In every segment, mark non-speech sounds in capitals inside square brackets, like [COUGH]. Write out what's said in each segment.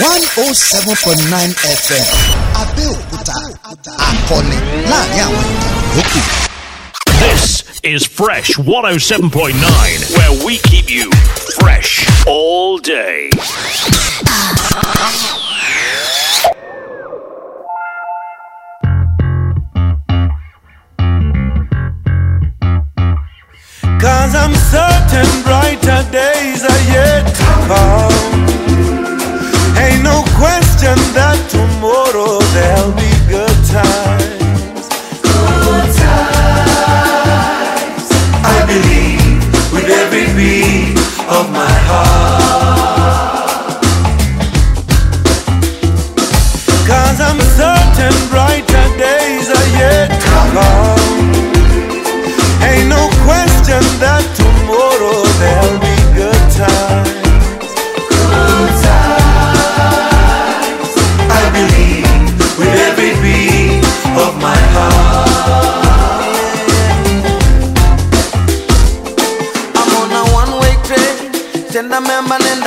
one oh seven point nine fm abẹ́òkúta akọni láàrin àwọn ìkànnì yòókù. This is Fresh 107.9, where we keep you fresh all day. Cause I'm certain brighter days are yet to come. Question that tomorrow there'll be good times. Good times. I believe with every beat of my heart.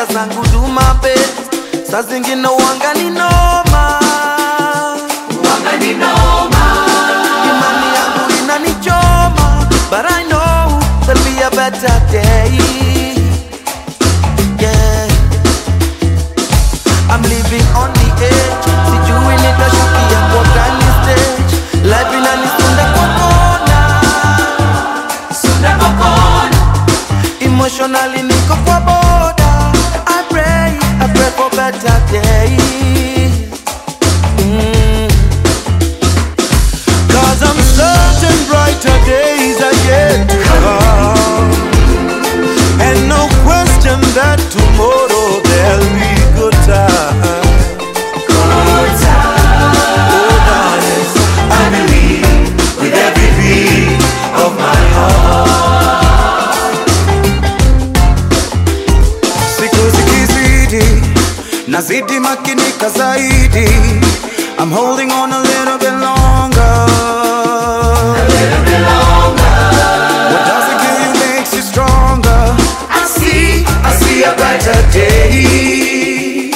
Memba nenda zangu duma best saa zingine wanga ni noma. Wanga ni noma. Imani yangu inanichoma. But I know there'll be a better day. Yeah. I'm living on the edge. Sijui nitashukia kwa gani stage. Life inanisunda kwa kona. Sunda kwa kona. Emotionally niko kwa boda better days mm. Cause I'm certain brighter days are yet nazidi makinika zaidi. I'm holding on a little bit longer. A little bit longer. What doesn't kill you makes you stronger. I see, I see a brighter day.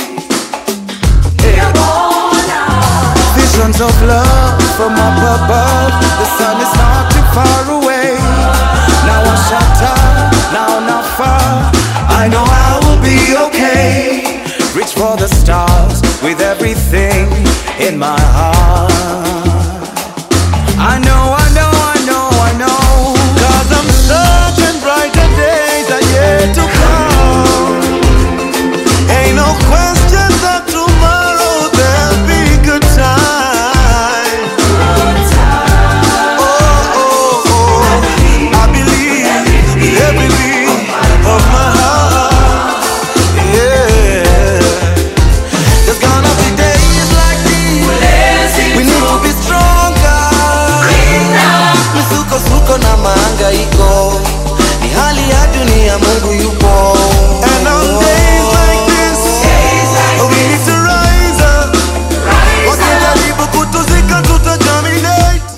Visions of love from up above. The sun is not too far away. Now I shut up, now not far. I know I will be okay Reach for the stars with everything in my heart I know, I know, I know, I know Cause I'm certain brighter days are yet to come.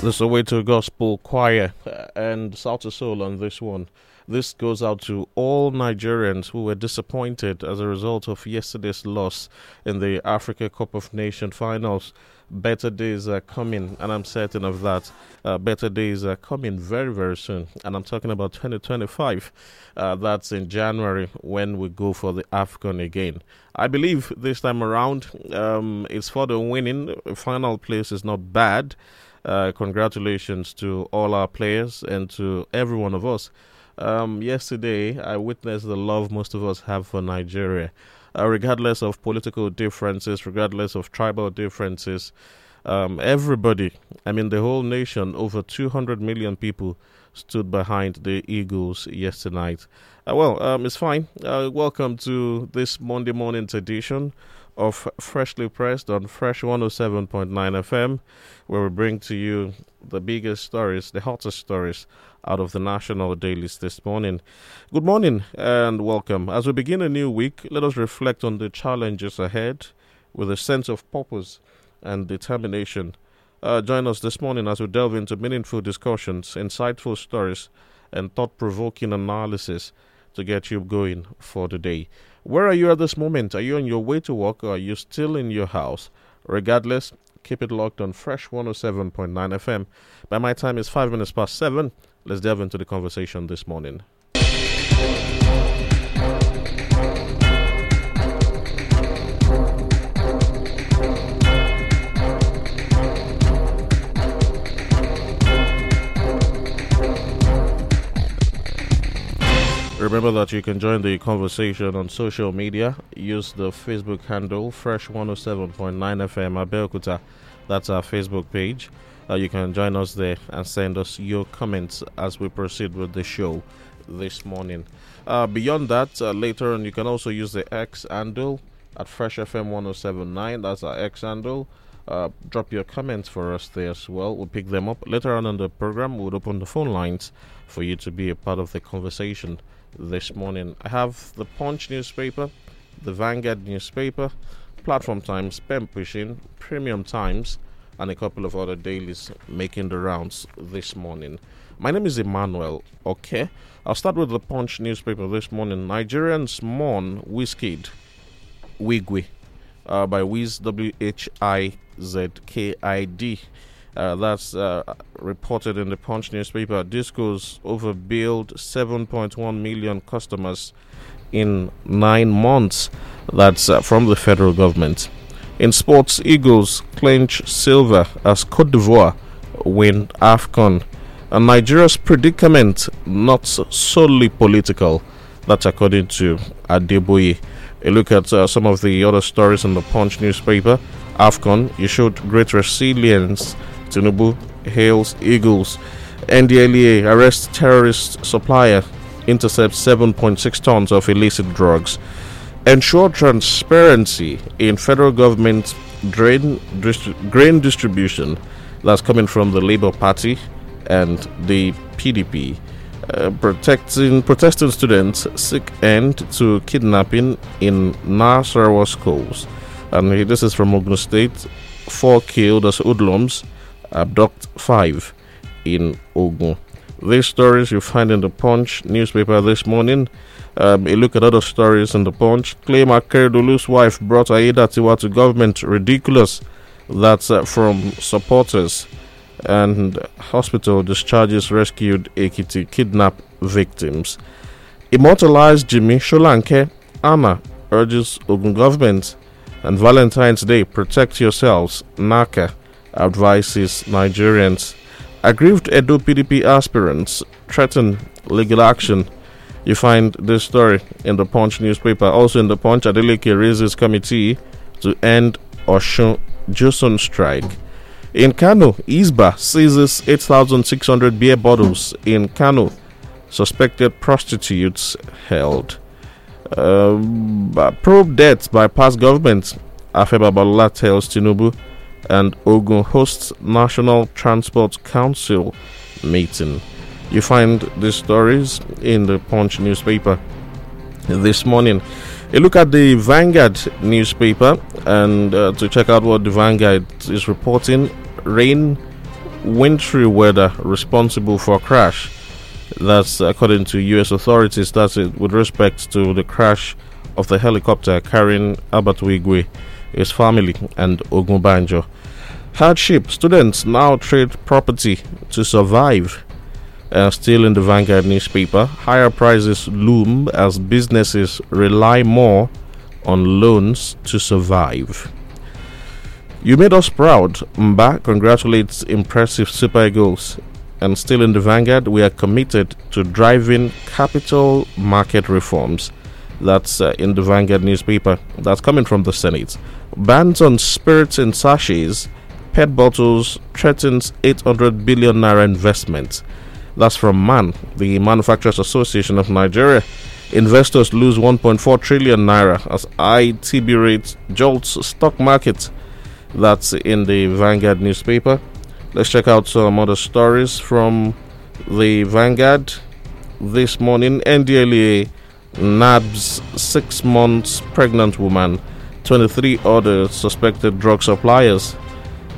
The Soweto Gospel Choir uh, and Sauti Sol on this one. This goes out to all Nigerians who were disappointed as a result of yesterday's loss in the Africa Cup of Nations finals. Better days are coming, and I'm certain of that. Uh, better days are coming very, very soon, and I'm talking about 2025. Uh, that's in January when we go for the AFCON again. I believe this time around um, it's for the winning. Final place is not bad. Uh, congratulations to all our players and to every one of us. Um, yesterday, I witnessed the love most of us have for Nigeria. Uh, regardless of political differences, regardless of tribal differences, um, everybody, I mean, the whole nation, over 200 million people stood behind the Eagles yesterday night. Uh, well, um, it's fine. Uh, welcome to this Monday morning's edition of Freshly Pressed on Fresh 107.9 FM, where we bring to you the biggest stories, the hottest stories out of the national dailies this morning. Good morning and welcome. As we begin a new week, let us reflect on the challenges ahead with a sense of purpose and determination. Uh, join us this morning as we delve into meaningful discussions, insightful stories, and thought provoking analysis to get you going for the day. Where are you at this moment? Are you on your way to work or are you still in your house? Regardless, keep it locked on Fresh 107.9 FM. By my time, it's five minutes past seven. Let's delve into the conversation this morning. Remember that you can join the conversation on social media. Use the Facebook handle Fresh 107.9 FM Abeokuta. That's our Facebook page. Uh, you can join us there and send us your comments as we proceed with the show this morning. Uh, beyond that, uh, later on, you can also use the X handle at Fresh FM 1079. That's our X handle. Uh, drop your comments for us there as well. We'll pick them up later on in the program. We'll open the phone lines for you to be a part of the conversation this morning. I have the Punch newspaper, the Vanguard newspaper, Platform Times, Pen Pushing, Premium Times, and a couple of other dailies making the rounds this morning. My name is Emmanuel. Okay, I'll start with the Punch newspaper this morning. Nigerians mourn Wizkid, Wigwe, uh, by Wiz W H I Z K I D. Uh, that's uh, reported in the Punch newspaper. Discos overbilled 7.1 million customers in nine months. That's uh, from the federal government. In sports, Eagles clinch silver as Cote d'Ivoire win AFCON. And Nigeria's predicament not solely political. That's according to Adeboye. A look at uh, some of the other stories in the Punch newspaper. AFCON, you showed great resilience Tinubu hails Eagles. NDLEA arrests terrorist supplier, intercepts 7.6 tons of illicit drugs. Ensure transparency in federal government grain, distri- grain distribution that's coming from the Labour Party and the PDP. Uh, protecting protesting students seek end to kidnapping in Nasarawa schools. And this is from Ogun State. Four killed as hoodlums abduct five in Ogun. These stories you find in the Punch newspaper this morning. Um, a look at other stories in the Punch. Claim Akeredolu's wife brought Aiyedatiwa to government. Ridiculous. That's uh, from supporters. And hospital discharges rescued Ekiti kidnap victims. Immortalized Jimi Solanke. Anna urges Ogun government. And Valentine's Day, protect yourselves. NACA advises Nigerians. Aggrieved Edo PDP aspirants threaten legal action. You find this story in the Punch newspaper. Also in the Punch, Adeleke raises committee to end Osun Joson strike. In Kano, Hisbah seizes 8,600 beer bottles in Kano. Suspected prostitutes held. Um, probe deaths by past governments. Afe Babalola tells Tinubu and Ogun hosts National Transport Council meeting. You find these stories in the Punch newspaper this morning. A look at the Vanguard newspaper and uh, to check out what the Vanguard is reporting rain, wintry weather responsible for crash. That's according to U.S. authorities. That's it with respect to the crash of the helicopter carrying Albert Wigwe, his family, and Ogunbanjo. Hardship students now trade property to survive. Uh, still in the Vanguard newspaper, higher prices loom as businesses rely more on loans to survive. You made us proud. Mbah congratulates impressive Super Eagles. And still in the Vanguard, we are committed to driving capital market reforms. That's uh, in the Vanguard newspaper. That's coming from the Senate. Bans on spirits and sachets PET bottles threatens 800 billion naira investment. That's from MAN, the Manufacturers Association of Nigeria. Investors lose 1.4 trillion naira as ITB rate jolts stock market. That's in the Vanguard newspaper. Let's check out some other stories from the Vanguard this morning. NDLEA nabs six months pregnant woman, 23 other suspected drug suppliers.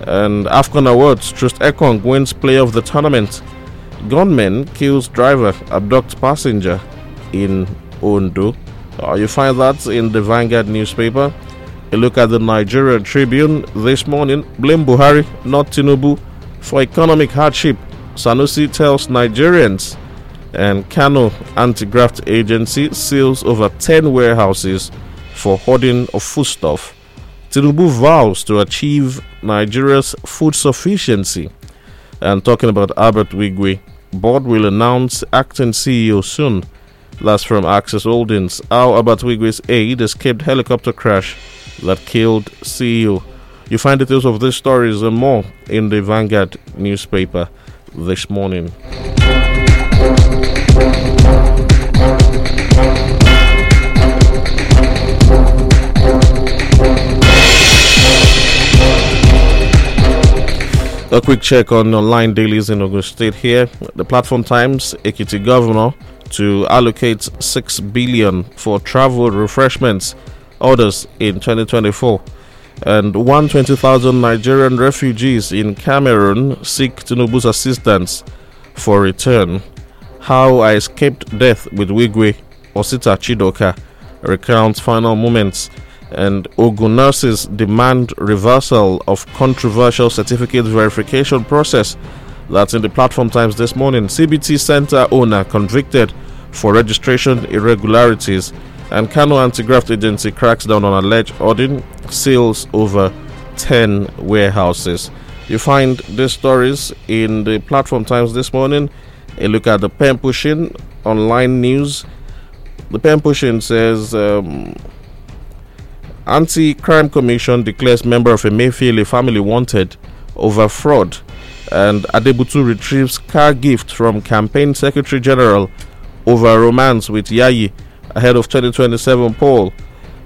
And AFCON Awards, Troost-Ekong wins player of the tournament. Gunman kills driver, abducts passenger in Ondo. Uh, you find that in the Vanguard newspaper. A look at the Nigerian Tribune this morning. Blame Buhari, not Tinubu, for economic hardship. Sanusi tells Nigerians. And Kano Anti Graft Agency seals over 10 warehouses for hoarding of foodstuff. Tinubu vows to achieve Nigeria's food sufficiency. And talking about Albert Wigwe, board will announce acting CEO soon. Last from Access Holdings. How Albert Wigwe's aide escaped helicopter crash that killed CEO. You find details of these stories and more in the Vanguard newspaper this morning. A quick check on online dailies in Ogun State here. The platform times Ekiti governor to allocate 6 billion for travel refreshments orders in 2024 and 120,000 Nigerian refugees in Cameroon seek Tinubu's assistance for return. How I escaped death with Wigwe Osita Chidoka recounts final moments and Ogun nurses demand reversal of controversial certificate verification process. That's in the platform times this morning. CBT center owner convicted for registration irregularities, and Kano Anti-Graft Agency cracks down on alleged hoarding, seals over 10 warehouses. You find these stories in the platform times this morning. A look at the pen pushing online news. The pen pushing says. Um, Anti-Crime Commission declares member of a Mayfield family wanted over fraud, and Adebutu retrieves car gift from campaign secretary general over romance with Yayi ahead of 2027 poll.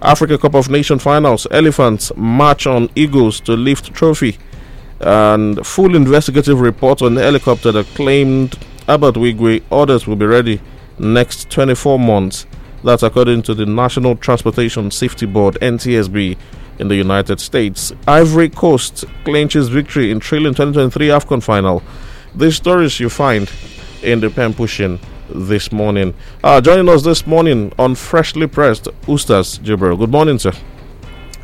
Africa Cup of Nations finals, Elephants march on Eagles to lift trophy, and full investigative report on the helicopter that claimed Albert Wigwe orders will be ready next 24 months. That's according to the National Transportation Safety Board (NTSB) in the United States. Ivory Coast clinches victory in Trillion 2023 AFCON final. These stories you find in the pen pushing this morning. Uh, joining us this morning on Freshly Pressed, Ustaz Jibril. Good morning, sir.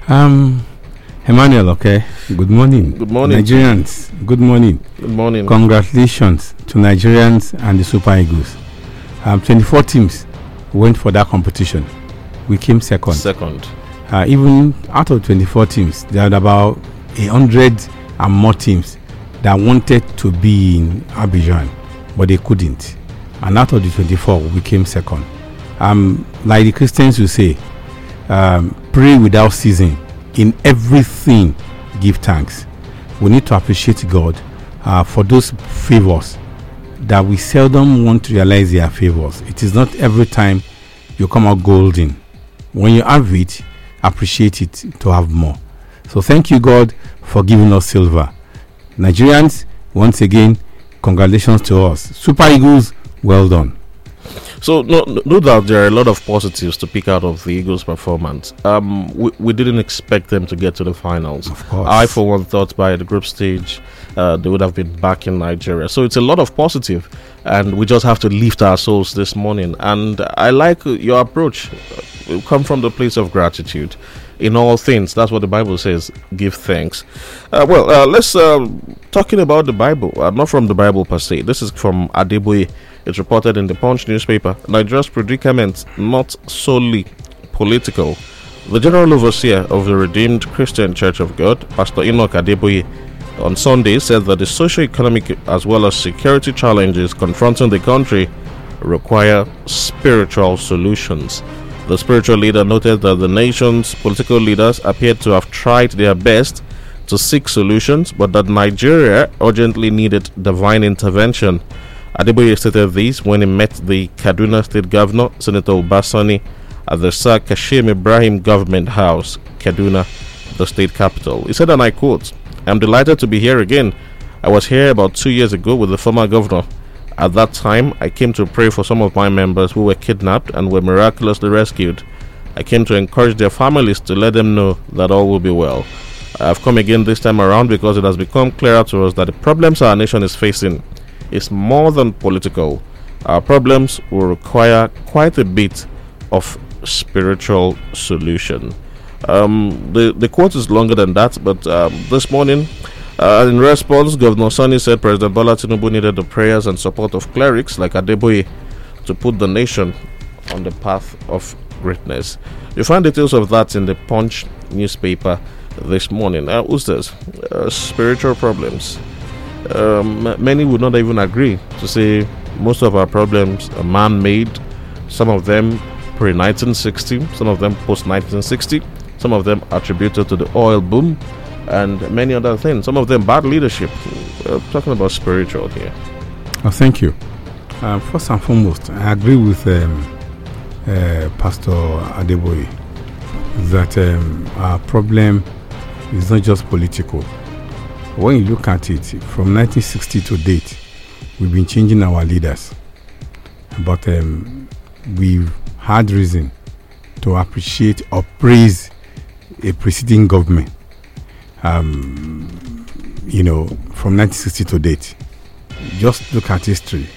Um, Emmanuel, okay. Good morning. Good morning. Nigerians, good morning. Good morning. Congratulations to Nigerians and the Super Eagles. Um, 24 teams went for that competition. We came second. Second. Uh, even out of 24 teams, there are about 100 and more teams that wanted to be in Abidjan, but they couldn't. And out of the 24, we came second. Um, like the Christians will say, um, pray without ceasing. In everything, give thanks. We need to appreciate God uh, for those favors that we seldom want to realize their favors. It is not every time you come out golden. When you have it, appreciate it to have more. So thank you, God, for giving us silver. Nigerians, once again, congratulations to us. Super Eagles, well done. So no, no doubt there are a lot of positives to pick out of the Eagles' performance. Um, we, we didn't expect them to get to the finals. Of course. I, for one, thought by the group stage uh, they would have been back in Nigeria. So it's a lot of positive, and we just have to lift our souls this morning. And I like your approach. We come from the place of gratitude. In all things, that's what the Bible says. Give thanks. Uh, well, uh, let's uh, talking about the Bible. Uh, not from the Bible per se. This is from Adeboye. It's reported in the Punch newspaper. Nigeria's predicament not solely political. The General Overseer of the Redeemed Christian Church of God, Pastor Enoch Adeboye, on Sunday said that the socio-economic as well as security challenges confronting the country require spiritual solutions. The spiritual leader noted that the nation's political leaders appeared to have tried their best to seek solutions, but that Nigeria urgently needed divine intervention. Adeboye stated this when he met the Kaduna State Governor, Senator Uba Sani, at the Sir Kashim Ibrahim Government House, Kaduna, the state capital. He said, and I quote, I'm delighted to be here again. I was here about two years ago with the former governor. At that time, I came to pray for some of my members who were kidnapped and were miraculously rescued. I came to encourage their families to let them know that all will be well. I have come again this time around because it has become clearer to us that the problems our nation is facing is more than political. Our problems will require quite a bit of spiritual solution. Um, the the quote is longer than that, but um, this morning, uh, in response, Governor Sani said President Bola Tinubu needed the prayers and support of clerics like Adeboye to put the nation on the path of greatness. You find details of that in the Punch newspaper this morning. Uh, who's? Uh, spiritual problems. Um, many would not even agree to say most of our problems are man made, some of them pre 1960, some of them post 1960, some of them attributed to the oil boom, and many other things. Some of them bad leadership. Uh, talking about spiritual here. Oh, thank you. Uh, first and foremost, I agree with um, uh, Pastor Adeboye that um, our problem is not just political. When you look at it, from 1960 to date, we've been changing our leaders. But um, we've had reason to appreciate or praise a preceding government. Um, you know, from 1960 to date. Just look at history.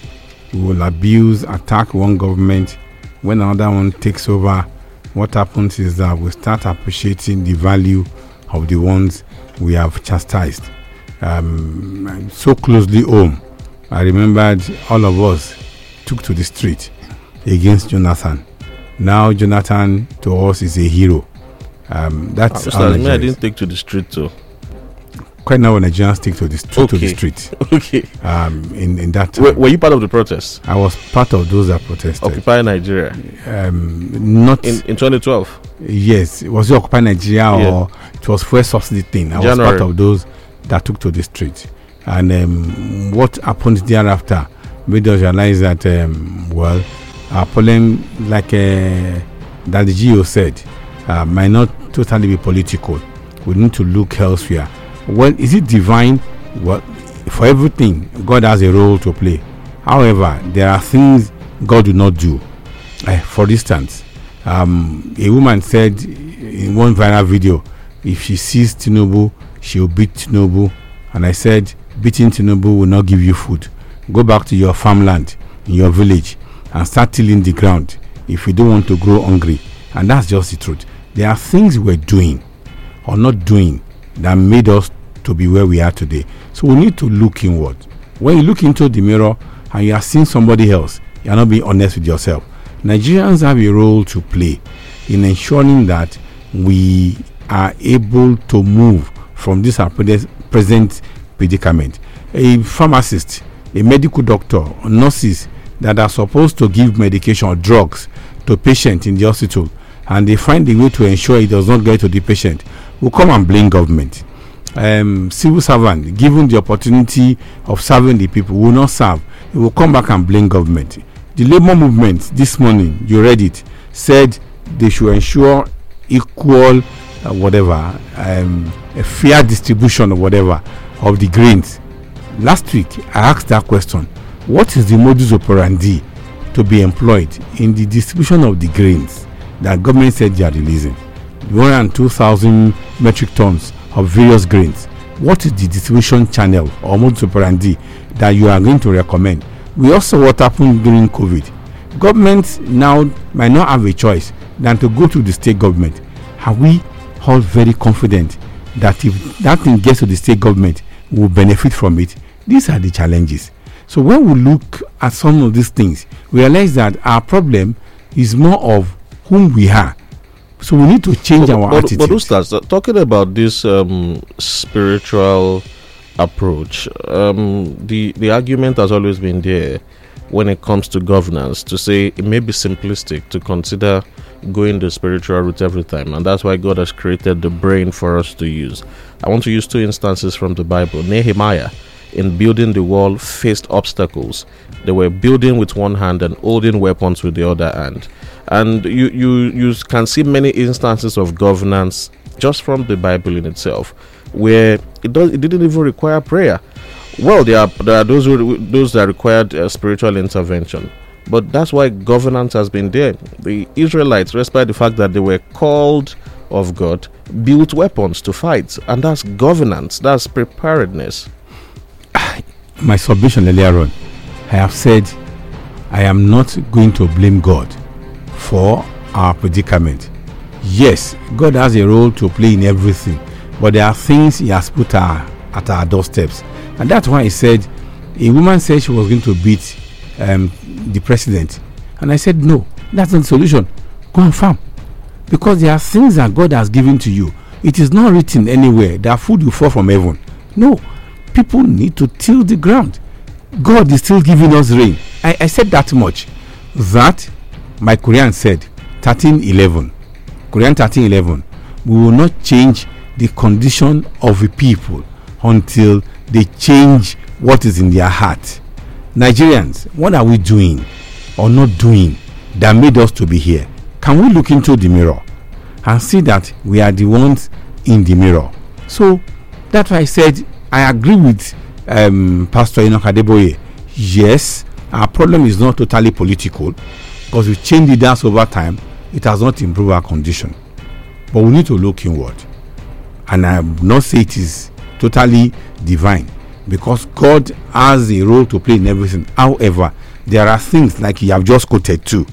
We will abuse, attack one government. When another one takes over, what happens is that we start appreciating the value of the ones we have chastised. Um, so closely home, I remembered all of us took to the street against Jonathan. Now Jonathan to us is a hero. Um, that's Mr. how I didn't take to the street too. quite now Nigerians take to the st- to the street. [LAUGHS] Okay. Um, in in that time, Were, were you part of the protest? I was part of those that protested. Occupy Nigeria Um, not in, in 2012. yes, it was it Occupy Nigeria or it was first subsidy thing? I was part of those that took to the street. And um, what happened thereafter made us realize that um, well, our problem, like uh, that the GO said, uh, might not totally be political. We need to look elsewhere. Well, is it divine? Well, for everything, God has a role to play. However, there are things God will not do. Eh, for instance, um, a woman said in one viral video, if she sees Tinubu, she will beat Tinubu. And I said, beating Tinubu will not give you food. Go back to your farmland in your village and start tilling the ground if you don't want to grow hungry. And that's just the truth. There are things we're doing or not doing that made us to be where we are today. So we need to look inward. When you look into the mirror and you are seeing somebody else, you are not being honest with yourself. Nigerians have a role to play in ensuring that we are able to move from this present predicament. A pharmacist, a medical doctor, nurses that are supposed to give medication or drugs to patients in the hospital and they find a way to ensure it does not get to the patient will come and blame government. Um, civil servant given the opportunity of serving the people will not serve. He will come back and blame government. The labour movement this morning you read it said they should ensure equal uh, whatever um, a fair distribution or whatever of the grains. Last week i asked that question what is the modus operandi to be employed in the distribution of the grains that government said they are releasing? One and two thousand metric tons of various grains. What is the distribution channel or modus operandi that you are going to recommend? We also what happened during covid. Governments now might not have a choice than to go to the state government. Are we all very confident that if that thing gets to the state government we will benefit from it. These are the challenges. So when we look at some of these things we realize that our problem is more of whom we are. So we need to change our but, attitude. But Ustaz, uh, talking about this um, spiritual approach, um, the the argument has always been there when it comes to governance to say it may be simplistic to consider going the spiritual route every time, and that's why God has created the brain for us to use. I want to use two instances from the Bible. Nehemiah, in building the wall, faced obstacles. They were building with one hand and holding weapons with the other hand. And you, you, you can see many instances of governance just from the Bible in itself, where it does it didn't even require prayer. Well, there are there are those who, those that required uh, spiritual intervention, but that's why governance has been there. The Israelites, despite the fact that they were called of God, built weapons to fight, and that's governance. That's preparedness. my submission earlier on, I have said I am not going to blame God for our predicament. Yes, God has a role to play in everything, but there are things He has put our, at our doorsteps. And that's why He said, a woman said she was going to beat um, the president. And I said, no, that's not the solution. Farm. Because there are things that God has given to you. It is not written anywhere that food will fall from heaven. No, people need to till the ground. God is still giving us rain. I, I said that much. That my Quran said, 1311. Quran 1311. We will not change the condition of the people until they change what is in their heart. Nigerians, what are we doing or not doing that made us to be here? Can we look into the mirror and see that we are the ones in the mirror? So that's why I said I agree with um, Pastor Enoch Adeboye. Yes, our problem is not totally political because we changed leaders over time. It has not improved our condition. But we need to look inward. And I'm not saying it is totally divine because God has a role to play in everything. However, there are things like you have just quoted too.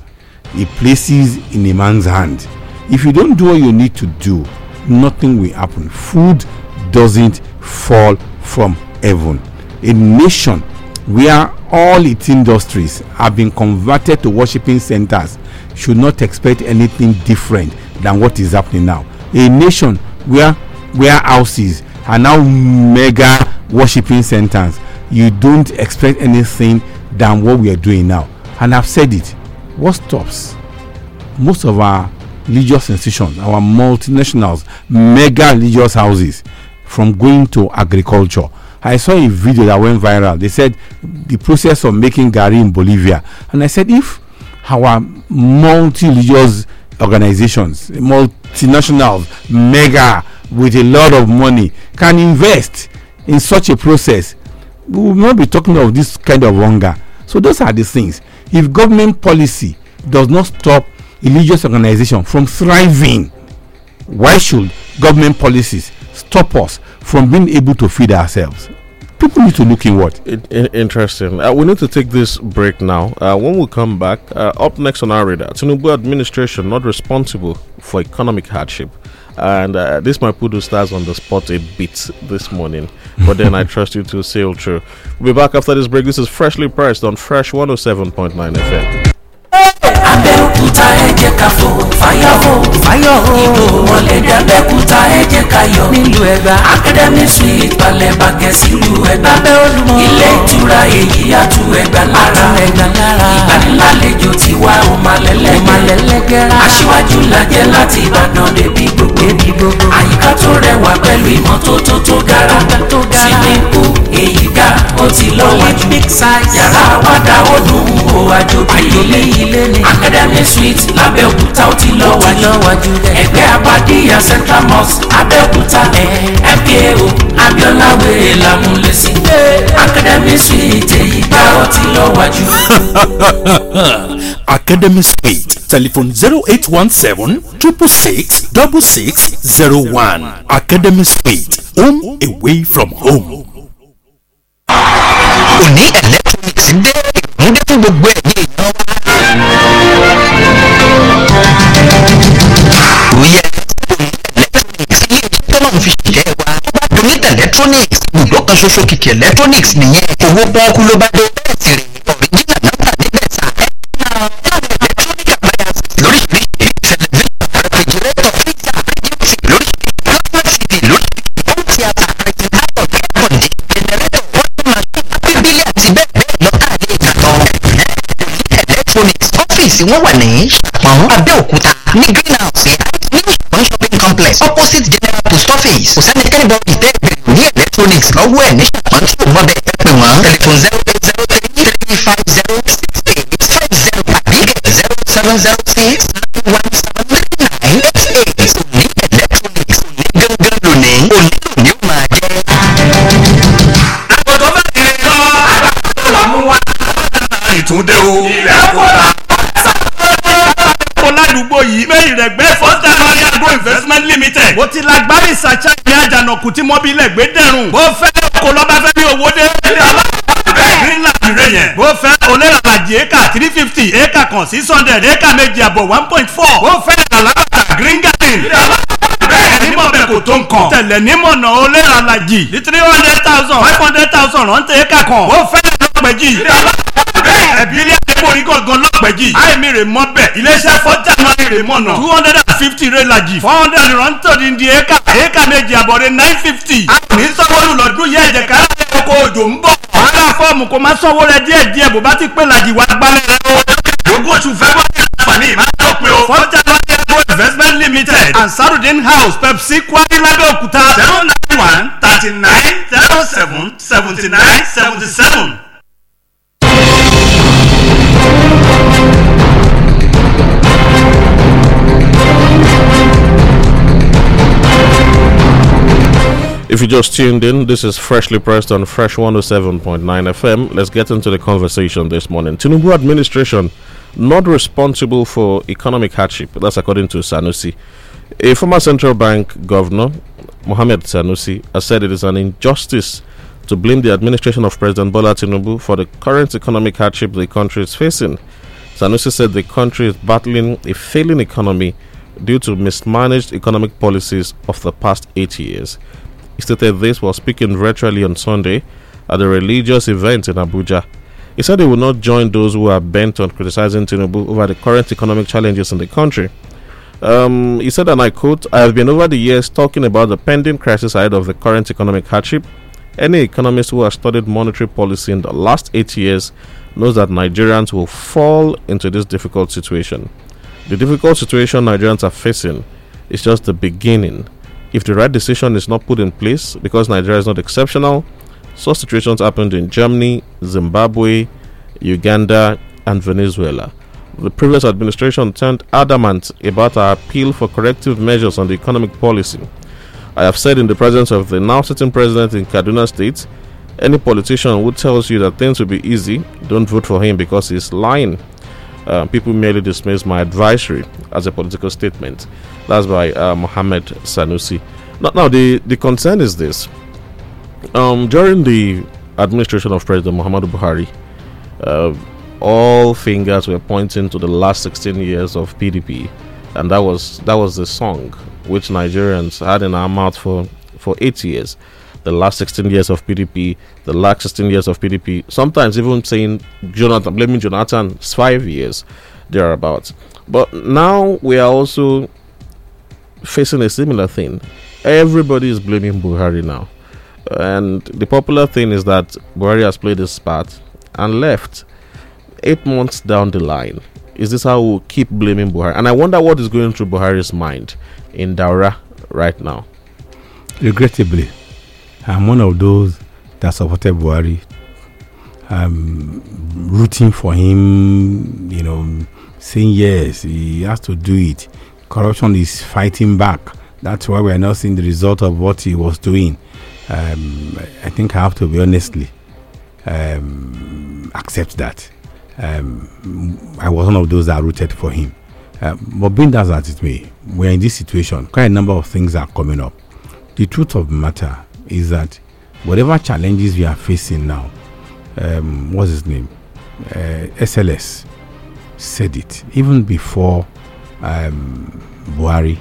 He places in a man's hand. If you don't do what you need to do, nothing will happen. Food doesn't fall from heaven. A nation where all its industries have been converted to worshiping centers should not expect anything different than what is happening now. A nation where warehouses are now mega worshiping centers, you don't expect anything than what we are doing now. And I've said it. What stops most of our religious institutions, our multinationals, mega religious houses from going to agriculture? I saw a video that went viral. They said the process of making gari in Bolivia. And I said, if our multi religious organizations, multinationals, mega, with a lot of money, can invest in such a process, we will not be talking of this kind of hunger. So, those are the things. If government policy does not stop religious organization from thriving, why should government policies stop us from being able to feed ourselves? People need to look inward. I- I- interesting. Uh, we need to take this break now. Uh, when we come back, uh, up next on our radar, Tinubu administration not responsible for economic hardship. And uh, this might put the stars on the spot a bit this morning. But then I [LAUGHS] trust you to sail through. We'll be back after this break. This is freshly pressed on Fresh 107.9 FM. Abẹ́òkúta ẹ jẹ́ ká fò fáyọ̀ fò fáyọ̀ hó ìlú mọ̀lẹ́dẹ́ abẹ́òkúta ẹ jẹ́ ká yọ̀. Nílùú ẹ̀gbá. Academy suite balẹ̀ bàgẹ́ sílùú ẹ̀gbá. Abẹ́ olúmọ. Ilé ìtura èyí àtú ẹ̀gbá lára. Ẹ̀gbá lára. Ìgbanilálejò tiwa ò máa lẹ́lẹ́gẹ́rẹ́ aṣíwájú lajẹ́ láti ìbàdàn débi gbogbo. Àyíká tó rẹwà pẹ̀lú ìmọ́tótó tó gara. Swimming pool èyí ga ó ti lọ́wọ́jú yàrá àwàdà ó dùn ún wò àjò ilé ilé academy suite lábẹ́òkúta ó ti lọ́wọ́jú ẹgbẹ́ abadíyà central mosque abẹ́òkúta fko abiola wèrè lámúlẹ́sí academy suite èyí ga ó ti lọ́wọ́jú. [LAUGHS] Academy Suite. Telephone 0817 666 6601. Academy Suite. Home away from home. òní electronics dé ìmúdé fún gbogbo ẹ̀yìn èèyàn wa. Òye electronics ilé iṣẹ́ tọ́lọ́run fi ṣiṣẹ́ wa tó bá donate electronics ibùdó kan ṣoṣo kìkì electronics nìyẹn owó pọ́ọ́kú ló bá dé bẹ́ẹ̀ sì rè original náà níbẹ̀ sá ẹ̀ electronic appliances lóríṣiríṣi television refrigerator freezer radio lóríṣiríṣi plasma tv lóríṣiríṣi home theatre air condition generator washing machine bíbélì àti bẹ́ẹ̀ bẹ́ẹ̀ lọ káàdé ìtàtọ̀ electronics ọ́fíìsì wọn wà ní ṣàpọ̀n abẹ́òkúta ní greenhouse ní complex opposite general post office kò sẹ́ni kẹ́ni bọ́ọ̀dì tẹ́ ìbẹ̀rù ní electronics lọ́wọ́ ẹ̀ ní ṣàpọ̀n tí òun ọbẹ̀ ẹ pè wọ́n telephone zero eight zero three three five zero six eight five zero àbí zero seven zero six nine one seven three nine eight eight òní electronics òní gángan lónìí òní lónìí ó máa jẹ́. ìtúndé o. ilẹ̀ mo ti la gbárí ní àjànàkú tí mọ́bílẹ̀ gbé dẹ̀rùn. bó fẹ́ kó lọ́ba fẹ́ bí owó dé. ilé aláàbẹ̀ greenland rẹ̀ yẹn. bó fẹ́ ìdajì éka three fifty éka kan six hundred éka méjì àbọ̀ one point four ó fẹ́ alábàtà green garden bẹ́ẹ̀ nímọ̀ bẹ́ẹ̀ kò tó nǹkan tẹ̀lẹ̀ nímọ̀ náà ó alajì ní three hundred thousand five hundred thousand rántí éka kan ó fẹ́ lọ́pẹ̀jì ẹ̀bílẹ̀ àdébòrí gangan lọ́pẹ̀jì àìmí rè mọ́ bẹ́ẹ̀. Iléeṣẹ́ fọ́jà náà rè mọ́ náà. Two hundred and fifty rẹ̀ lajì. Four hundred rántí di éka éka méjì àbọ̀ rẹ̀ nine fifty. A ní sanwó-olú lọ́dún yẹ ẹ̀jẹ̀ ká oko òjò ń bọ̀. Wàhálà fọ́ọ̀mù kò má sanwó rẹ̀ díẹ̀ díẹ̀ bó bá ti pé lajì wá gbálẹ̀ rẹ̀. O. ogún oṣù ní àǹfààní fọ́jà investment limited. And sarudin house pepsi kwari lábẹ́òkúta zero nine one thirty nine zero seven seventy nine seventy seven. If you just tuned in, this is freshly pressed on Fresh 107.9 FM. Let's get into the conversation this morning. Tinubu administration not responsible for economic hardship. That's according to Sanusi. A former central bank governor, Mohamed Sanusi, has said it is an injustice to blame the administration of President Bola Tinubu for the current economic hardship the country is facing. Sanusi said the country is battling a failing economy due to mismanaged economic policies of the past eight years. He stated this while speaking virtually on Sunday at a religious event in Abuja. He said he would not join those who are bent on criticizing Tinubu over the current economic challenges in the country. Um, he said, and I quote, I have been over the years talking about the pending crisis ahead of the current economic hardship. Any economist who has studied monetary policy in the last eight years knows that Nigerians will fall into this difficult situation. The difficult situation Nigerians are facing is just the beginning. If the right decision is not put in place, because Nigeria is not exceptional, such situations happened in Germany, Zimbabwe, Uganda, and Venezuela. The previous administration turned adamant about our appeal for corrective measures on the economic policy. I have said in the presence of the now sitting president in Kaduna State, any politician who tells you that things will be easy, don't vote for him because he's lying. Uh, people merely dismiss my advisory as a political statement. That's by uh, Mohammed Sanusi. Now, now, the, the concern is this. Um, during the administration of President Muhammadu Buhari, uh, all fingers were pointing to the last 16 years of PDP, and that was that was the song which Nigerians had in our mouth for for eight years. The last 16 years of PDP, the last 16 years of PDP. Sometimes even saying Jonathan, blaming Jonathan, five years thereabouts. But now we are also facing a similar thing. Everybody is blaming Buhari now. And the popular thing is that Buhari has played his part and left eight months down the line. Is this how we'll keep blaming Buhari? And I wonder what is going through Buhari's mind in Daura right now. Regrettably, I'm one of those that supported Buhari. I'm rooting for him, you know, saying yes, he has to do it. Corruption is fighting back. That's why we are not seeing the result of what he was doing. Um, I think I have to be honestly um, accept that. Um, I was one of those that rooted for him. Uh, but being that as it may, we're in this situation. Quite a number of things are coming up. The truth of the matter is that whatever challenges we are facing now, um, what's his name? Uh, SLS said it even before um, Buhari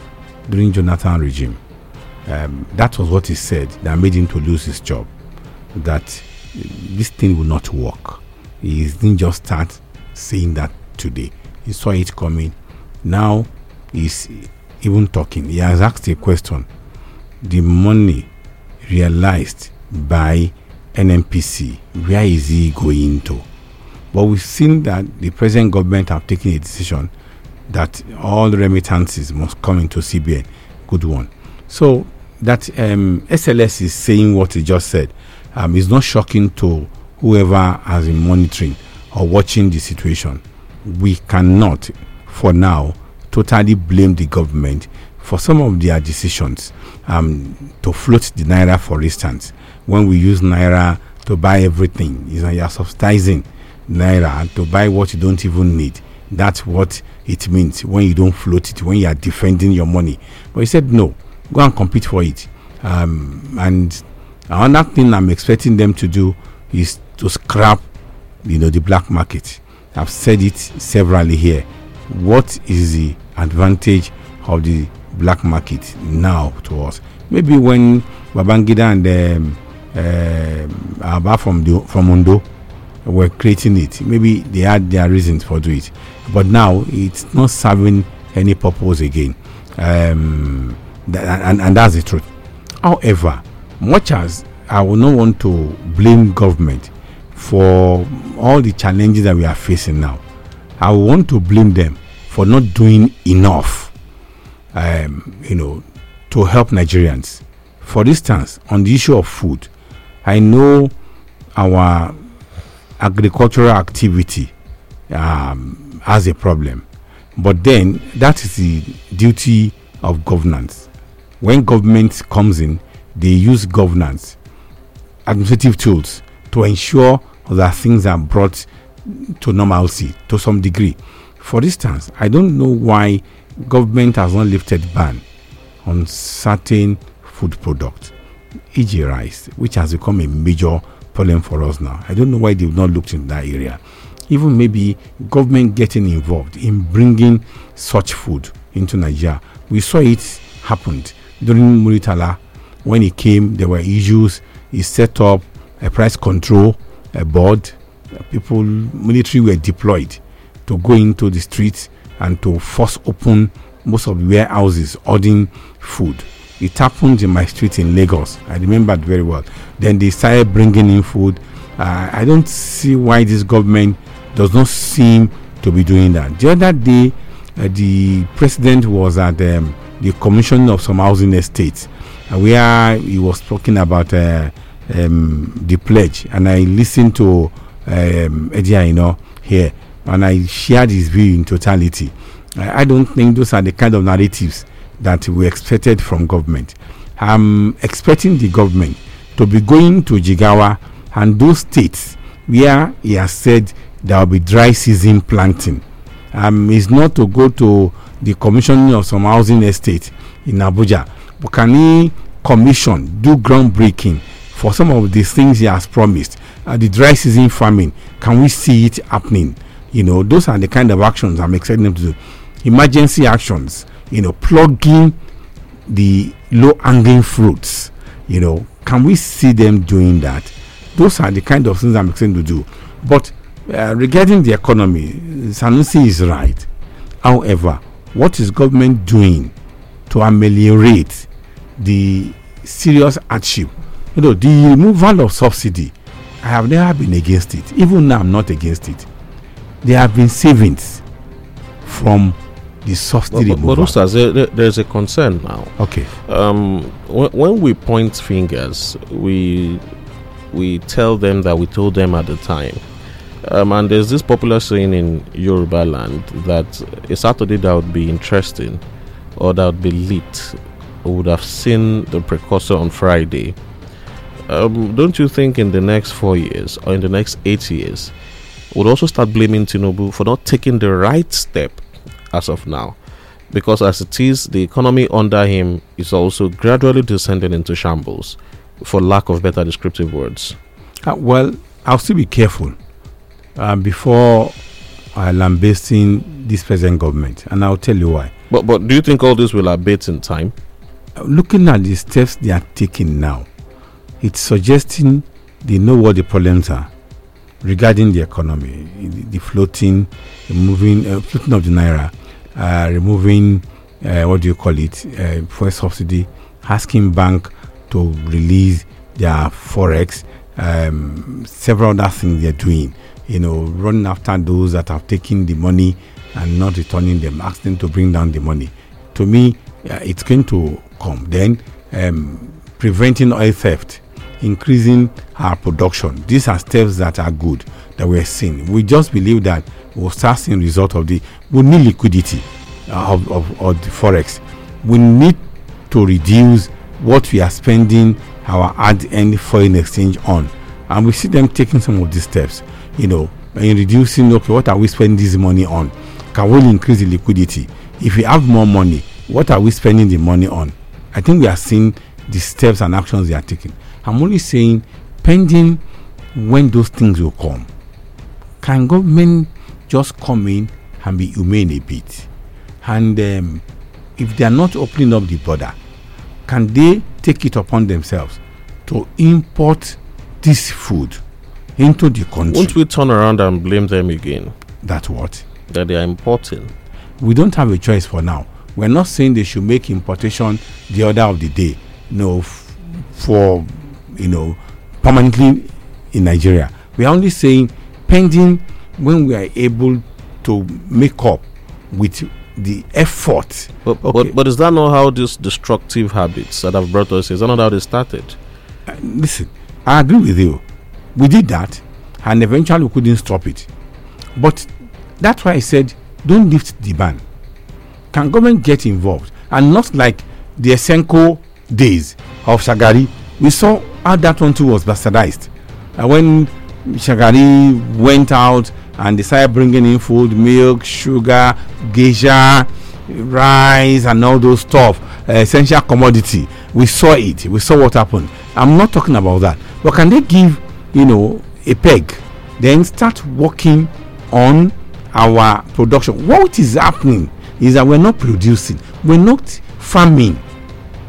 during Jonathan regime. Um, that was what he said that made him to lose his job. That this thing will not work. He didn't just start saying that today. He saw it coming. Now he's even talking. He has asked a question. The money realized by NNPC, where is he going to? But we've seen that the present government have taken a decision that all remittances must come into CBN. Good one. So that um, SLS is saying what he just said um, is not shocking to whoever has been monitoring or watching the situation. We cannot, for now, totally blame the government for some of their decisions um, to float the naira, for instance. When we use naira to buy everything, you know, you're subsidizing naira to buy what you don't even need. That's what it means when you don't float it, when you are defending your money. But he said, no, go and compete for it. Um, and another thing I'm expecting them to do is to scrap, you know, the black market. I've said it severally here. What is the advantage of the black market now to us? Maybe when Babangida and um, uh, Abba from the, from Ondo were creating it, maybe they had their reasons for doing it. But now it's not serving any purpose again. Um, and, and that's the truth. However, much as I will not want to blame government for all the challenges that we are facing now, I want to blame them for not doing enough, um, you know, to help Nigerians. For instance, on the issue of food, I know our agricultural activity um, has a problem, but then that is the duty of governance. When government comes in, they use governance, administrative tools to ensure that things are brought to normalcy to some degree. For instance, I don't know why government has not lifted ban on certain food products, e.g., rice, which has become a major problem for us now. I don't know why they've not looked in that area. Even maybe government getting involved in bringing such food into Nigeria. We saw it happened during Muritala when he came. There were issues. He set up a price control a board. People, military were deployed to go into the streets and to force open most of the warehouses ordering food. It happened in my street in Lagos. I remember it very well. Then they started bringing in food. Uh, I don't see why this government does not seem to be doing that. The other day, uh, the president was at um, the commission of some housing estates uh, where he was talking about uh, um, the pledge, and I listened to um, Eddie Aino here, and I shared his view in totality. I, I don't think those are the kind of narratives that we expected from government. I'm expecting the government to be going to Jigawa and those states where he has said there will be dry season planting. Um, is not to go to the commissioning of some housing estate in Abuja, but can he commission, do groundbreaking for some of these things he has promised? Uh, the dry season farming, can we see it happening? You know, those are the kind of actions I'm expecting them to do. Emergency actions, you know, plugging the low hanging fruits, you know, can we see them doing that? Those are the kind of things I'm expecting to do. But uh, regarding the economy, Sanusi is right. However, what is government doing to ameliorate the serious hardship? You know, the removal of subsidy, I have never been against it. Even now, I'm not against it. There have been savings from the subsidy But, but, but removal. Ustaz, there, there- there's a concern now. Okay. Um, when, when we point fingers, we we tell them that we told them at the time. Um, and there's this popular saying in Yoruba land that a Saturday that would be interesting or that would be lit would have seen the precursor on Friday. Um, don't you think in the next four years or in the next eight years, would also start blaming Tinubu for not taking the right step as of now? Because as it is, the economy under him is also gradually descending into shambles, for lack of better descriptive words. Uh, well, I'll still be careful uh, before I lambasting this present government, and I'll tell you why. But but do you think all this will abate in time? Uh, Looking at the steps they are taking now, it's suggesting they know what the problems are regarding the economy, the, floating, the moving, uh, floating of the naira, uh, removing uh, what do you call it, uh, subsidy, asking bank to release their forex, um, several other things they're doing. You know, running after those that have taken the money and not returning them, asking to bring down the money. To me, uh, it's going to come. Then, um, preventing oil theft, increasing our production. These are steps that are good that we're seeing. We just believe that we'll start seeing result of the. We need liquidity uh, of, of, of the forex. We need to reduce what we are spending our hard-earned foreign exchange on, and we see them taking some of these steps. You know, in reducing. Okay, what are we spending this money on? Can we increase the liquidity? If we have more money, what are we spending the money on? I think we are seeing the steps and actions they are taking. I'm only saying, pending when those things will come, can government just come in and be humane a bit. And um, if they are not opening up the border, can they take it upon themselves to import this food into the country? Won't we turn around and blame them again? That what? That they are importing. We don't have a choice for now. We're not saying they should make importation the order of the day. No, f- for you know permanently in Nigeria. We are only saying pending when we are able to make up with the effort. But, but, but is that not how these destructive habits that have brought us, is that not how they started? Uh, listen, I agree with you. We did that and eventually we couldn't stop it. But that's why I said don't lift the ban. Can government get involved? And not like the Esenko days of Shagari. We saw how that one too was bastardized. And when Shagari went out and decided bringing in food, milk, sugar, geisha, rice, and all those stuff, uh, essential commodity. We saw it. We saw what happened. I'm not talking about that. But can they give, you know, a peg, then start working on our production? What is happening is that we're not producing. We're not farming.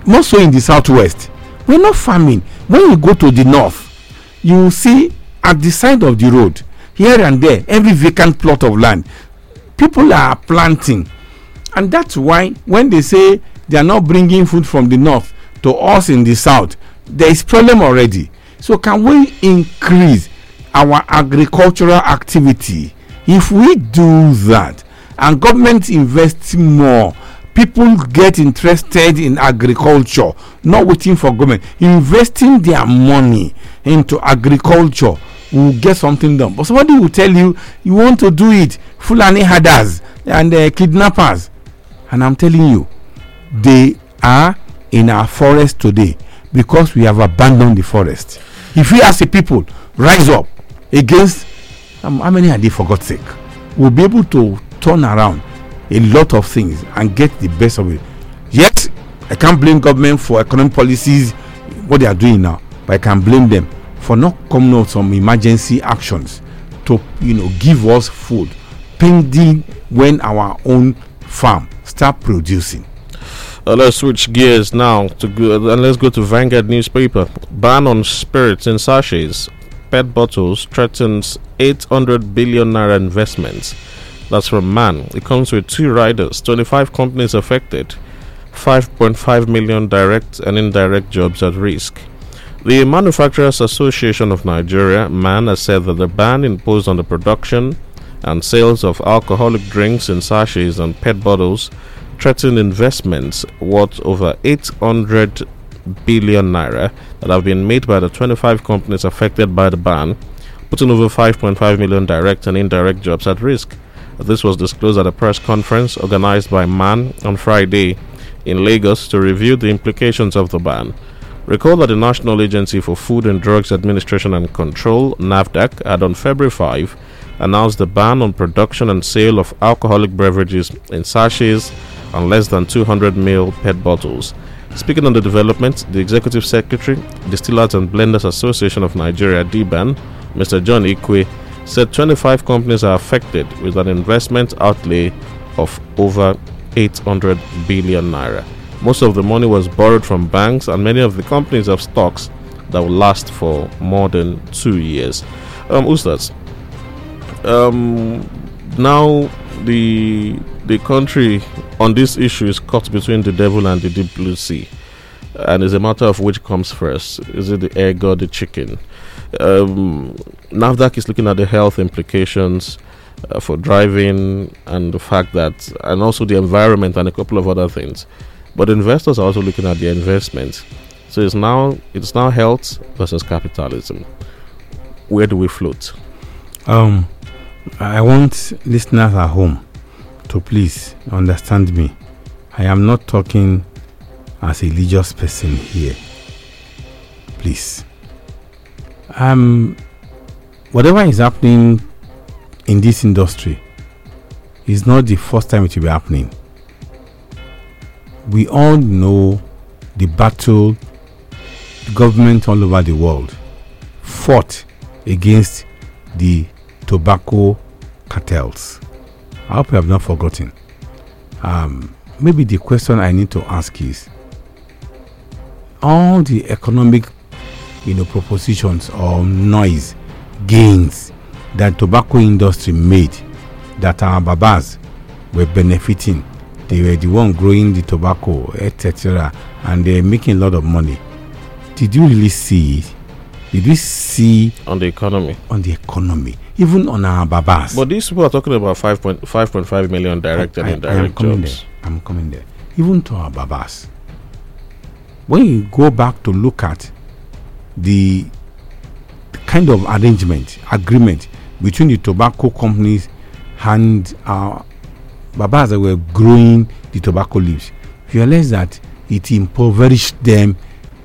More so in the southwest. We're not farming. When you go to the north, you see at the side of the road here and there every vacant plot of land people are planting. And that's why when they say they are not bringing food from the north to us in the south there is problem already. So can we increase our agricultural activity? If we do that and government invests more people get interested in agriculture not waiting for government investing their money into agriculture will get something done. But somebody will tell you you want to do it, Fulani herders and uh, kidnappers. And I'm telling you, they are in our forest today because we have abandoned the forest. If we as a people rise up against um, how many are they for God's sake, we'll be able to turn around a lot of things and get the best of it. Yes, I can't blame government for economic policies, what they are doing now, but I can blame them for not coming out some emergency actions to you know give us food pending when our own farm start producing. Uh, let's switch gears now to go, and let's go to Vanguard newspaper. Ban on spirits in sachets, pet bottles threatens 800 billion naira investments. That's from Man. It comes with two riders, 25 companies affected, 5.5 million direct and indirect jobs at risk. The Manufacturers Association of Nigeria, MAN, has said that the ban imposed on the production and sales of alcoholic drinks in sachets and PET bottles threatened investments worth over 800 billion naira that have been made by the 25 companies affected by the ban, putting over 5.5 million direct and indirect jobs at risk. This was disclosed at a press conference organized by MAN on Friday in Lagos to review the implications of the ban. Recall that the National Agency for Food and Drugs Administration and Control, NAFDAC, had on February 5 announced the ban on production and sale of alcoholic beverages in sachets and less than 200 ml PET bottles. Speaking on the development, the Executive Secretary, Distillers and Blenders Association of Nigeria, DBAN, Mr. John Ikwe, said 25 companies are affected with an investment outlay of over 800 billion naira. Most of the money was borrowed from banks, and many of the companies have stocks that will last for more than two years. Um, um, now the the country on this issue is caught between the devil and the deep blue sea, and it's a matter of which comes first. Is it the egg or the chicken? Um, NAFDAC is looking at the health implications. Uh, for driving and the fact that, and also the environment and a couple of other things. But investors are also looking at their investments. So it's now it's now health versus capitalism. Where do we float? Um, I want listeners at home to please understand me. I am not talking as a religious person here. Please. Um, whatever is happening in this industry is not the first time it will be happening we all know the battle government all over the world fought against the tobacco cartels. I hope you have not forgotten. Um, maybe the question I need to ask is all the economic you know propositions or noise gains that tobacco industry made that our babas were benefiting they were the one growing the tobacco etc and they're making a lot of money did you really see it did you see on the economy on the economy even on our babas but these people are talking about 5.5 million direct and I- I am indirect coming jobs there. I'm coming there. Even to our babas. When you go back to look at the kind of arrangement, agreement between the tobacco companies and our babas that were growing the tobacco leaves, you realize that it impoverished them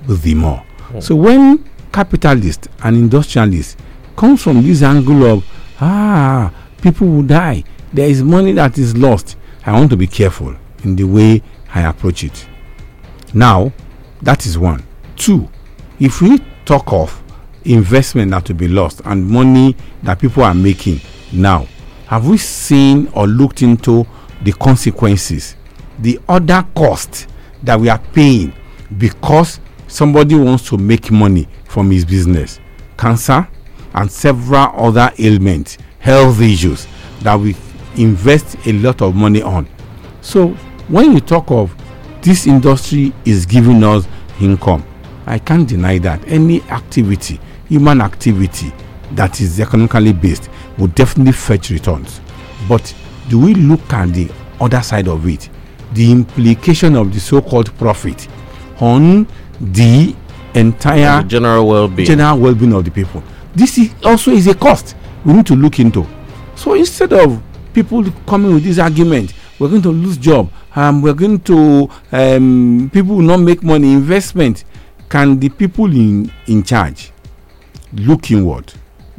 the more. So when capitalists and industrialists comes from this angle of ah people will die. There is money that is lost i want to be careful in the way i approach it. Now that is one. Two if we talk of investment that will be lost and money that people are making now. Have we seen or looked into the consequences the other cost that we are paying because somebody wants to make money from his business? Cancer and several other ailments health issues that we invest a lot of money on. So when you talk of this industry is giving us income i can't deny that any activity human activity that is economically based will definitely fetch returns. But do we look at the other side of it? The implication of the so-called profit on the entire the general well-being. general well-being of the people. This is also is a cost we need to look into. So instead of people coming with this argument we're going to lose job um, we're going to um, people will not make money investment can the people in in charge look inward?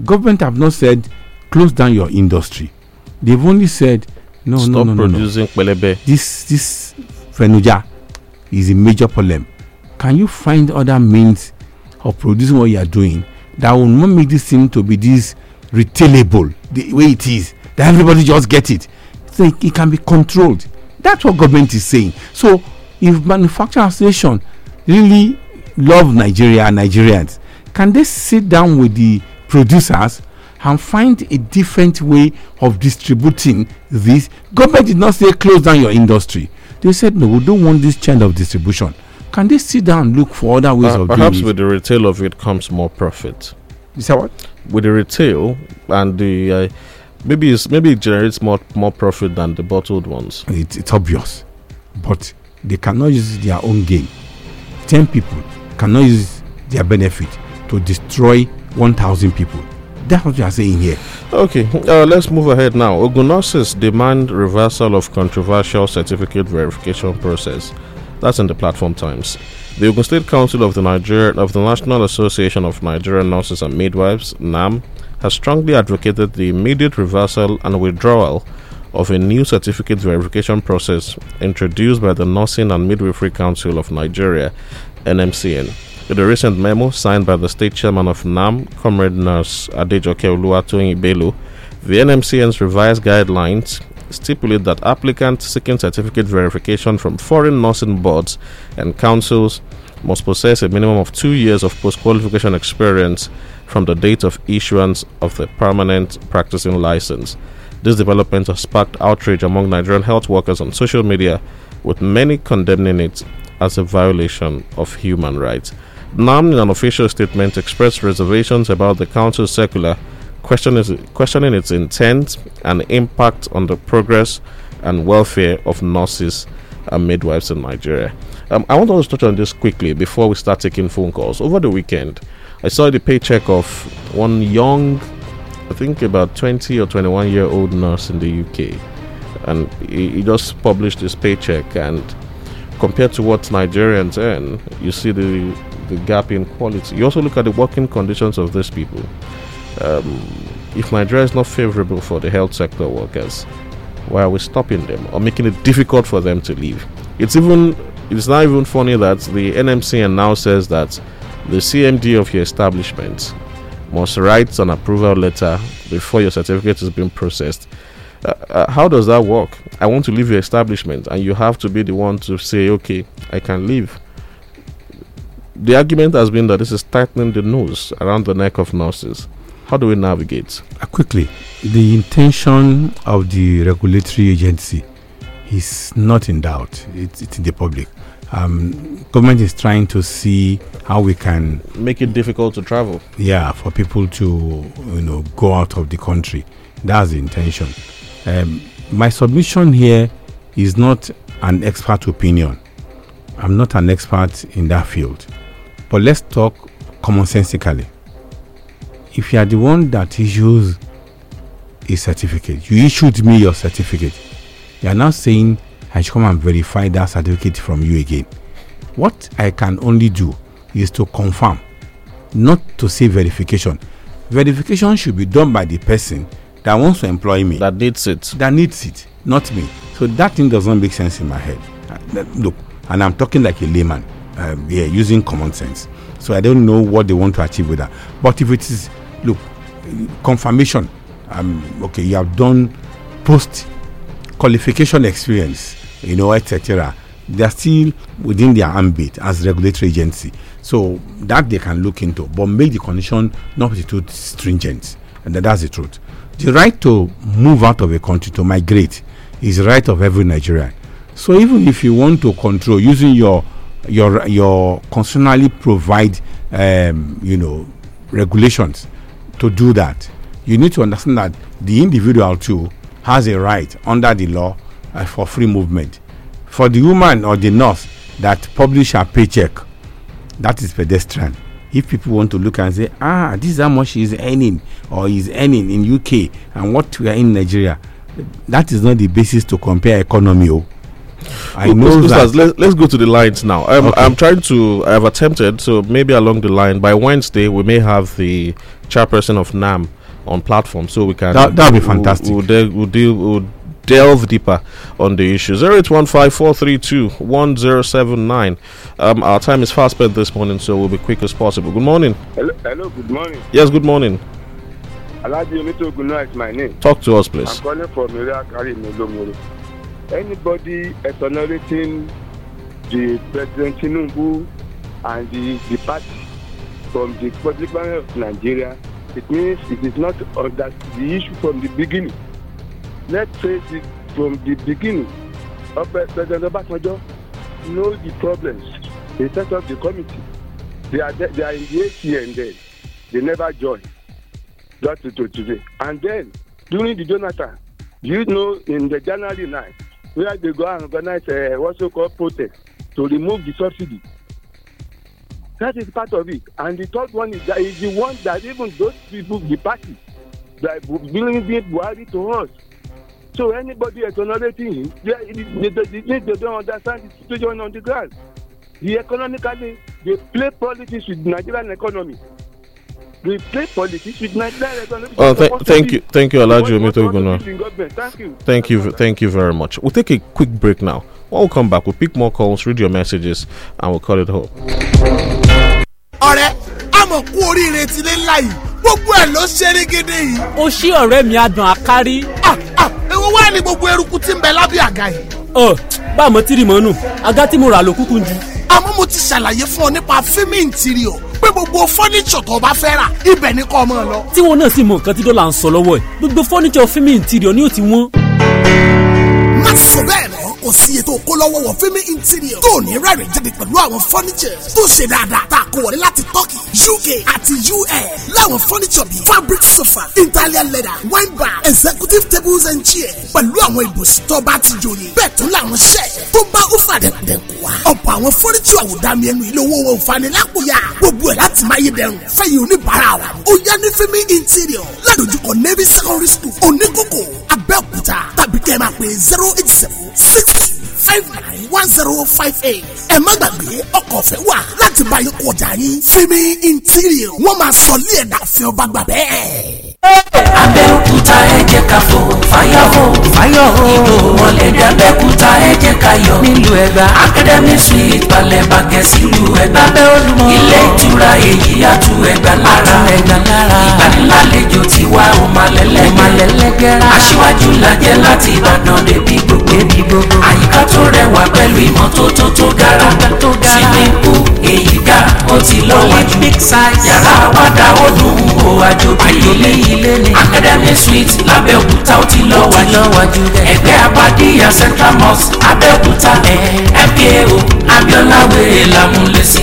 Government have not said close down your industry. They've only said no stop no no no, no producing pelebe this this fenuja is a major problem. Can you find other means of producing what you are doing that will not make this thing to be this retailable the way it is that everybody just get it? So it, it can be controlled. That's what government is saying. So if manufacturing association really love nigeria and nigerians. Can they sit down with the producers and find a different way of distributing this? Government did not say close down your industry. They said no we don't want this kind of distribution. Can they sit down and look for other ways Per- of perhaps with the retail of it comes more profit. You say what? With the retail and the uh, maybe it's, maybe it generates more more profit than the bottled ones. It, it's obvious but they cannot use their own game. 10 people cannot use their benefit to destroy 1000 people that's what you are saying here Okay, uh, let's move ahead now. Ogunosis demand reversal of controversial certificate verification process. That's in the Platform Times. The Ogun State Council of the Niger of the National Association of Nigerian Nurses and Midwives (NAM) has strongly advocated the immediate reversal and withdrawal of a new certificate verification process introduced by the Nursing and Midwifery Council of Nigeria (NMCN). In a recent memo signed by the state chairman of NAM, Comrade Nurse Adejoke Oluwatoyin Ibelu, the NMCN's revised guidelines stipulate that applicants seeking certificate verification from foreign nursing boards and councils must possess a minimum of two years of post qualification experience from the date of issuance of the permanent practicing license. This development has sparked outrage among Nigerian health workers on social media, with many condemning it as a violation of human rights. NAM, in an official statement, expressed reservations about the council's circular, questioning, its intent and impact on the progress and welfare of nurses and midwives in Nigeria. Um, I want to touch on this quickly before we start taking phone calls. Over the weekend, I saw the paycheck of one young, I think about 20 or 21 year old nurse in the UK. And he, he just published his paycheck, and compared to what Nigerians earn, you see the, the gap in quality. You also look at the working conditions of these people. Um, if Nigeria is not favorable for the health sector workers, why are we stopping them or making it difficult for them to leave? It's even it's not even funny that the NMCN now says that the CMD of your establishment must write an approval letter before your certificate is being processed. Uh, uh, how does that work? I want to leave your establishment, and you have to be the one to say, okay, I can leave. The argument has been that this is tightening the noose around the neck of nurses. How do we navigate? Uh, quickly, the intention of the regulatory agency is not in doubt. It's, it's in the public. Um, government is trying to see how we can Make it difficult to travel. yeah for people to you know go out of the country that's the intention um, my submission here is not an expert opinion. I'm not an expert in that field. But let's talk commonsensically. If you are the one that issues a certificate you issued me your certificate you are now saying i should come and verify that certificate from you again. What i can only do is to confirm not to say verification. Verification should be done by the person that wants to employ me. That needs it. That needs it, not me. So that thing does not make sense in my head. Uh, Look, and I'm talking like a layman, um, yeah, using common sense. So I don't know what they want to achieve with that. But if it is, look, confirmation, um, okay, you have done post qualification experience, you know, etc. They are still within their ambit as regulatory agency, so that they can look into, but make the condition not too stringent, and that- that's the truth. The right to move out of a country to migrate is the right of every Nigerian. So even if you want to control using your your your constitutionally provide um, you know regulations to do that, you need to understand that the individual too has a right under the law uh, for free movement. For the woman or the nurse that publish her paycheck, that is pedestrian. If people want to look and say, ah, this is how much he's earning or he's earning in UK and what we are in Nigeria, that is not the basis to compare economy. Oh. I Look, know Ustaz, that. Let's, let's go to the lines now. I'm, Okay. I'm trying to. I've attempted. So maybe along the line by Wednesday we may have the chairperson of NAM on platform, so we can. That- that'd be we'll- fantastic. We'll, we'll deal. We'll delve deeper on the issue. Zero eight one five four three two one zero seven nine. Um, our time is fast spent this morning, so we'll be quick as possible. Good morning. Hello, hello, good morning. Yes, good morning. Alhaji Omitogunna is my name. Talk to us, please. I'm calling from Area Kari Milomoro. Anybody exonerating the President Tinubu and the, the party from the public bank of Nigeria, it means it is not under the issue from the beginning. Let's face it from the beginning. Up- President Obasanjo knows the problems. They set up the committee. They are, they are in the AT and then they never join. Just to, to today. And then during the Jonathan, you know, in the January 9, where they go and organize uh, what's so called protest to remove the subsidy. That is part of it. And the third one is that is the one that even those people, the party, that will bring Buhari to us. So anybody exonerating him, they, they, they, they, they don't understand the situation on the ground. The economically, they play politics with Nigerian economy. They play politics with Nigerian economy. Uh, oh, It's th- thank you, thank you, government? Thank you. Thank you, thank you very much. We'll take a quick break now. When we come back, we'll pick more calls, read your messages, and we'll call it home. ọ̀rẹ́ àmọ̀ kú oríire ti lé ńlá yìí gbogbo ẹ̀ ló ṣe régédé yìí. ó ṣí ọ̀rẹ́ mi adùn àkárí. Ah, ah. Èwo wá ní gbogbo eruku tí ń bẹ lábẹ́ àga yìí. ọ bá a mọ tìrì mọ́nù àga tí mo rà ló kúkú jù. àmọ́ mo ti ṣàlàyé fún ọ nípa fíìmù ìntìrìọ̀ pé gbogbo fọ́níṣọ̀ tó o bá fẹ́ rà ibẹ̀ ni kò mọ̀ lọ. tí wọn náà sì mọ nǹkan tí dọ́là ń sọ lọ́wọ́ ẹ̀ gbogbo fọ́nìṣọ̀ fíìmù ìntìrìọ̀ ni ó ti wọ́n. má sọ bẹ́ẹ̀ mọ́ kò sí tó kó lọ́wọ́ wọ fíìmù interior. Tó ní rẹ́rìn jáde pẹ̀lú àwọn furniture tó ṣe dáadáa tá a kó wọlé láti turkey uk àti us láwọn furniture bíi fabric sofa italian leather wine bar executive tables and chairs pẹ̀lú àwọn ibùsùn tó bá ti jòyè bẹ́ẹ̀ tún làwọn ṣẹ́ tó bá fà dẹ̀kùdẹ̀kù wa ọ̀pọ̀ àwọn furniture àwòdàmì ẹnu ilé owó wọn ò fani lápòyà gbogbo ẹ̀ láti máa yé dẹrùn fẹ́yìn oníbàárà wa. Ó yá ní fíìmù interior ládojúkọ navy secondary school oníkókó abẹ́òkúta tàbí kẹ́ ẹ máa pè zero eight zero six five nine one zero five eight. ẹ má gbàgbé ọkọ̀ ọ̀fẹ́ wà láti bá yín kó ọjà yín. fíìmì interior wọ́n máa sọ ilé ẹ̀dá fi ọba gbà bẹ́ẹ̀. Abẹ́òkúta ẹ jẹ́ ká fò fáyọ̀ hó fáyọ̀ hó ìbò mọ̀lẹ́bí abẹ́òkúta ẹ jẹ́ ká yọ. Nílùú ẹ̀gbá. Academy suite balẹ̀ bàgẹ́ sílùú ẹ̀gbá. Lábẹ́ olúmọ ilé ìtura èyí àtú ẹ̀gbá lára. Ẹ̀gbá lára. Ìgbanilálejò tiwa ò máa lẹ́lẹ́gẹ́rẹ́ aṣíwájú lajẹ́ láti ìbàdàn débi gbogbo. Àyíká tó rẹwà pẹ̀lú ìmọ́tótó tó gara. Pool èyí ga ó ti lọ́wọ́jú yàrá àwàdà ó dùn ó àjòkè ilé academy suite lábẹ́òkúta ó ti lọ́wọ́jú ẹgbẹ́ abadíyà central mosque abẹ́òkúta fkao abiola wèrè làmúlẹ̀sí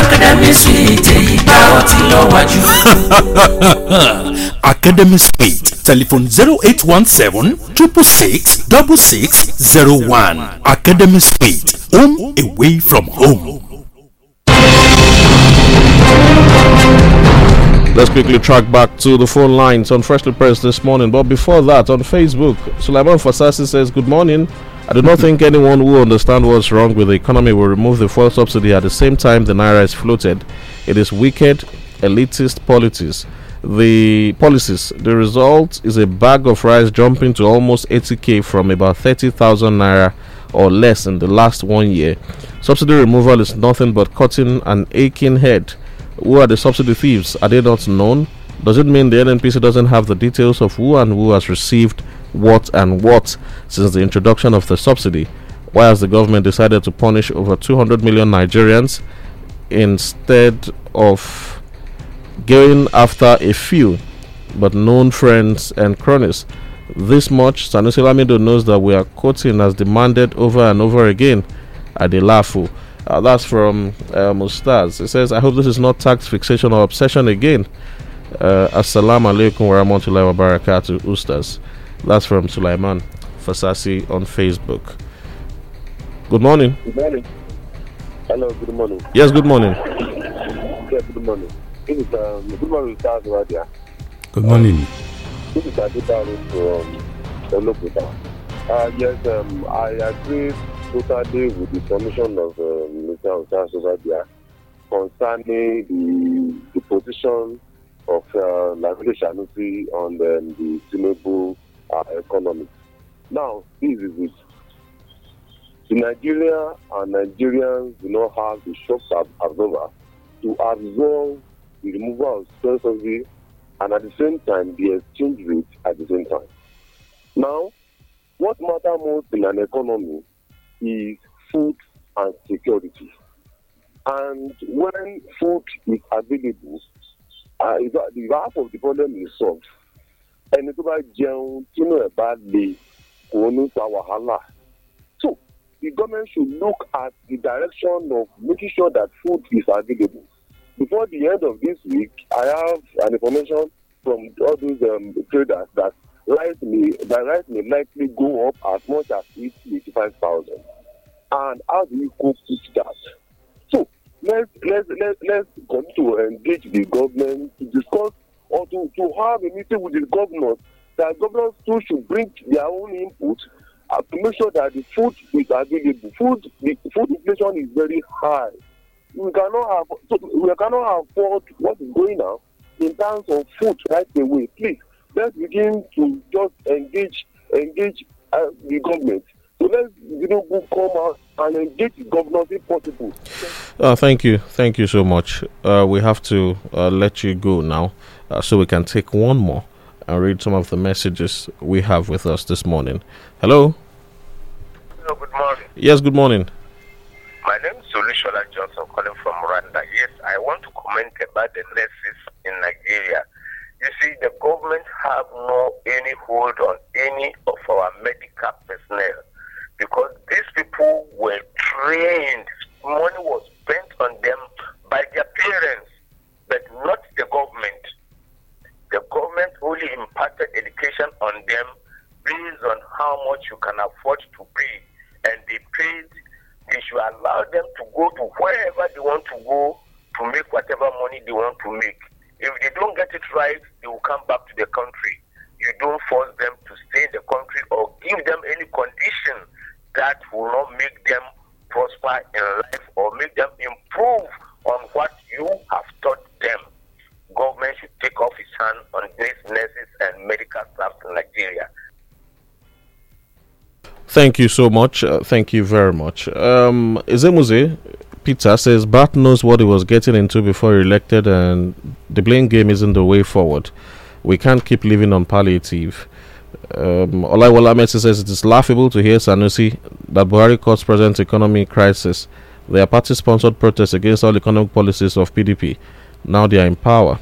academy suite èyí ga ó ti lọ́wọ́jú. [LAUGHS] Academy Suite. Telephone 0817 666 6601. Academy Suite. Home away from home. Let's quickly track back to the phone lines on Freshly Pressed this morning. But before that, on Facebook, Sulaiman Fasasi says, Good morning. I do not [LAUGHS] think anyone who understands what's wrong with the economy will remove the fuel subsidy at the same time the naira is floated. It is wicked, elitist politics. The policies. The result is a bag of rice jumping to almost 80k from about 30,000 naira or less in the last one year. Subsidy removal is nothing but cutting an aching head. Who are the subsidy thieves? Are they not known? Does it mean the NNPC doesn't have the details of who and who has received what and what since the introduction of the subsidy? Why has the government decided to punish over 200 million Nigerians instead of going after a few but known friends and cronies? This much, Sanusi Lamido knows that we are quoting as demanded over and over again at the LAFU. Uh, that's from uh, Mustaz. It says, I hope this is not tax fixation or obsession again. Uh, Assalamu alaikum wa rahmatullahi wa barakatuh, Ustaz. That's from Sulaiman Fasasi on Facebook. Good morning. Good morning. Hello, good morning. Yes, good morning. Yeah, good morning. This is, um, good morning, Charles Radia. Good morning. This is Aditaru from Olokuta. Uh, yes, um, I agree totally with the submission of uh, Mr. Charles Radia concerning the, the position of uh, Shanusi on um, the Tinubu uh, economy. Now, this is it. The Nigeria and Nigerians do not have the shock ab- absorber to absorb the removal of fuel subsidy and at the same time the exchange rate at the same time. Now, what matters most in an economy is food and security. And when food is available, uh, the half of the problem is solved. ẹni tó bá jẹun tínú ẹ̀ bá le kò ní fa wàhálà. So the government should look at the direction of making sure that food is available. Before the end of this week, I have an information from all those um, traders that rice may that rice may likely go up as much as eighty five thousand. And how do you cope with that? So let's let's let's let's to engage the government to discuss or to to have a meeting with the governors that governors too should bring their own input uh, to make sure that the food is available food the food inflation is very high we cannot have we cannot afford what is going on in terms of food right away please let's begin to just engage engage uh, the government so let's you know go come out and engage the governors if possible. Uh, thank you. Thank you so much. Uh, we have to uh, let you go now uh, so we can take one more and read some of the messages we have with us this morning. Hello? Hello, good morning. Yes, good morning. My name is Solushola Johnson calling from Rwanda. Yes, I want to comment about the nurses in Nigeria. You see, the government have no any hold on any of our medical personnel because these people were trained. Money was spent on them by their parents, but not the government. The government only imparted education on them based on how much you can afford to pay, and they paid. They should allow them to go to wherever they want to go to make whatever money they want to make. If they don't get it right, they will come back to the country. You don't force them to stay in the country or give them any condition that will not make them prosper in life or make them improve on what you have taught them. Government should take off its hand on these nurses and medical staff in Nigeria. Thank you so much. Uh, thank you very much. Um, Ezemuze Peter says BAT knows what he was getting into before he elected, and the blame game isn't the way forward. We can't keep living on palliative. Um, Olaiwola Messi says it is laughable to hear Sanusi that Buhari caused present economic crisis. They are party-sponsored protests against all economic policies of PDP. Now they are in power.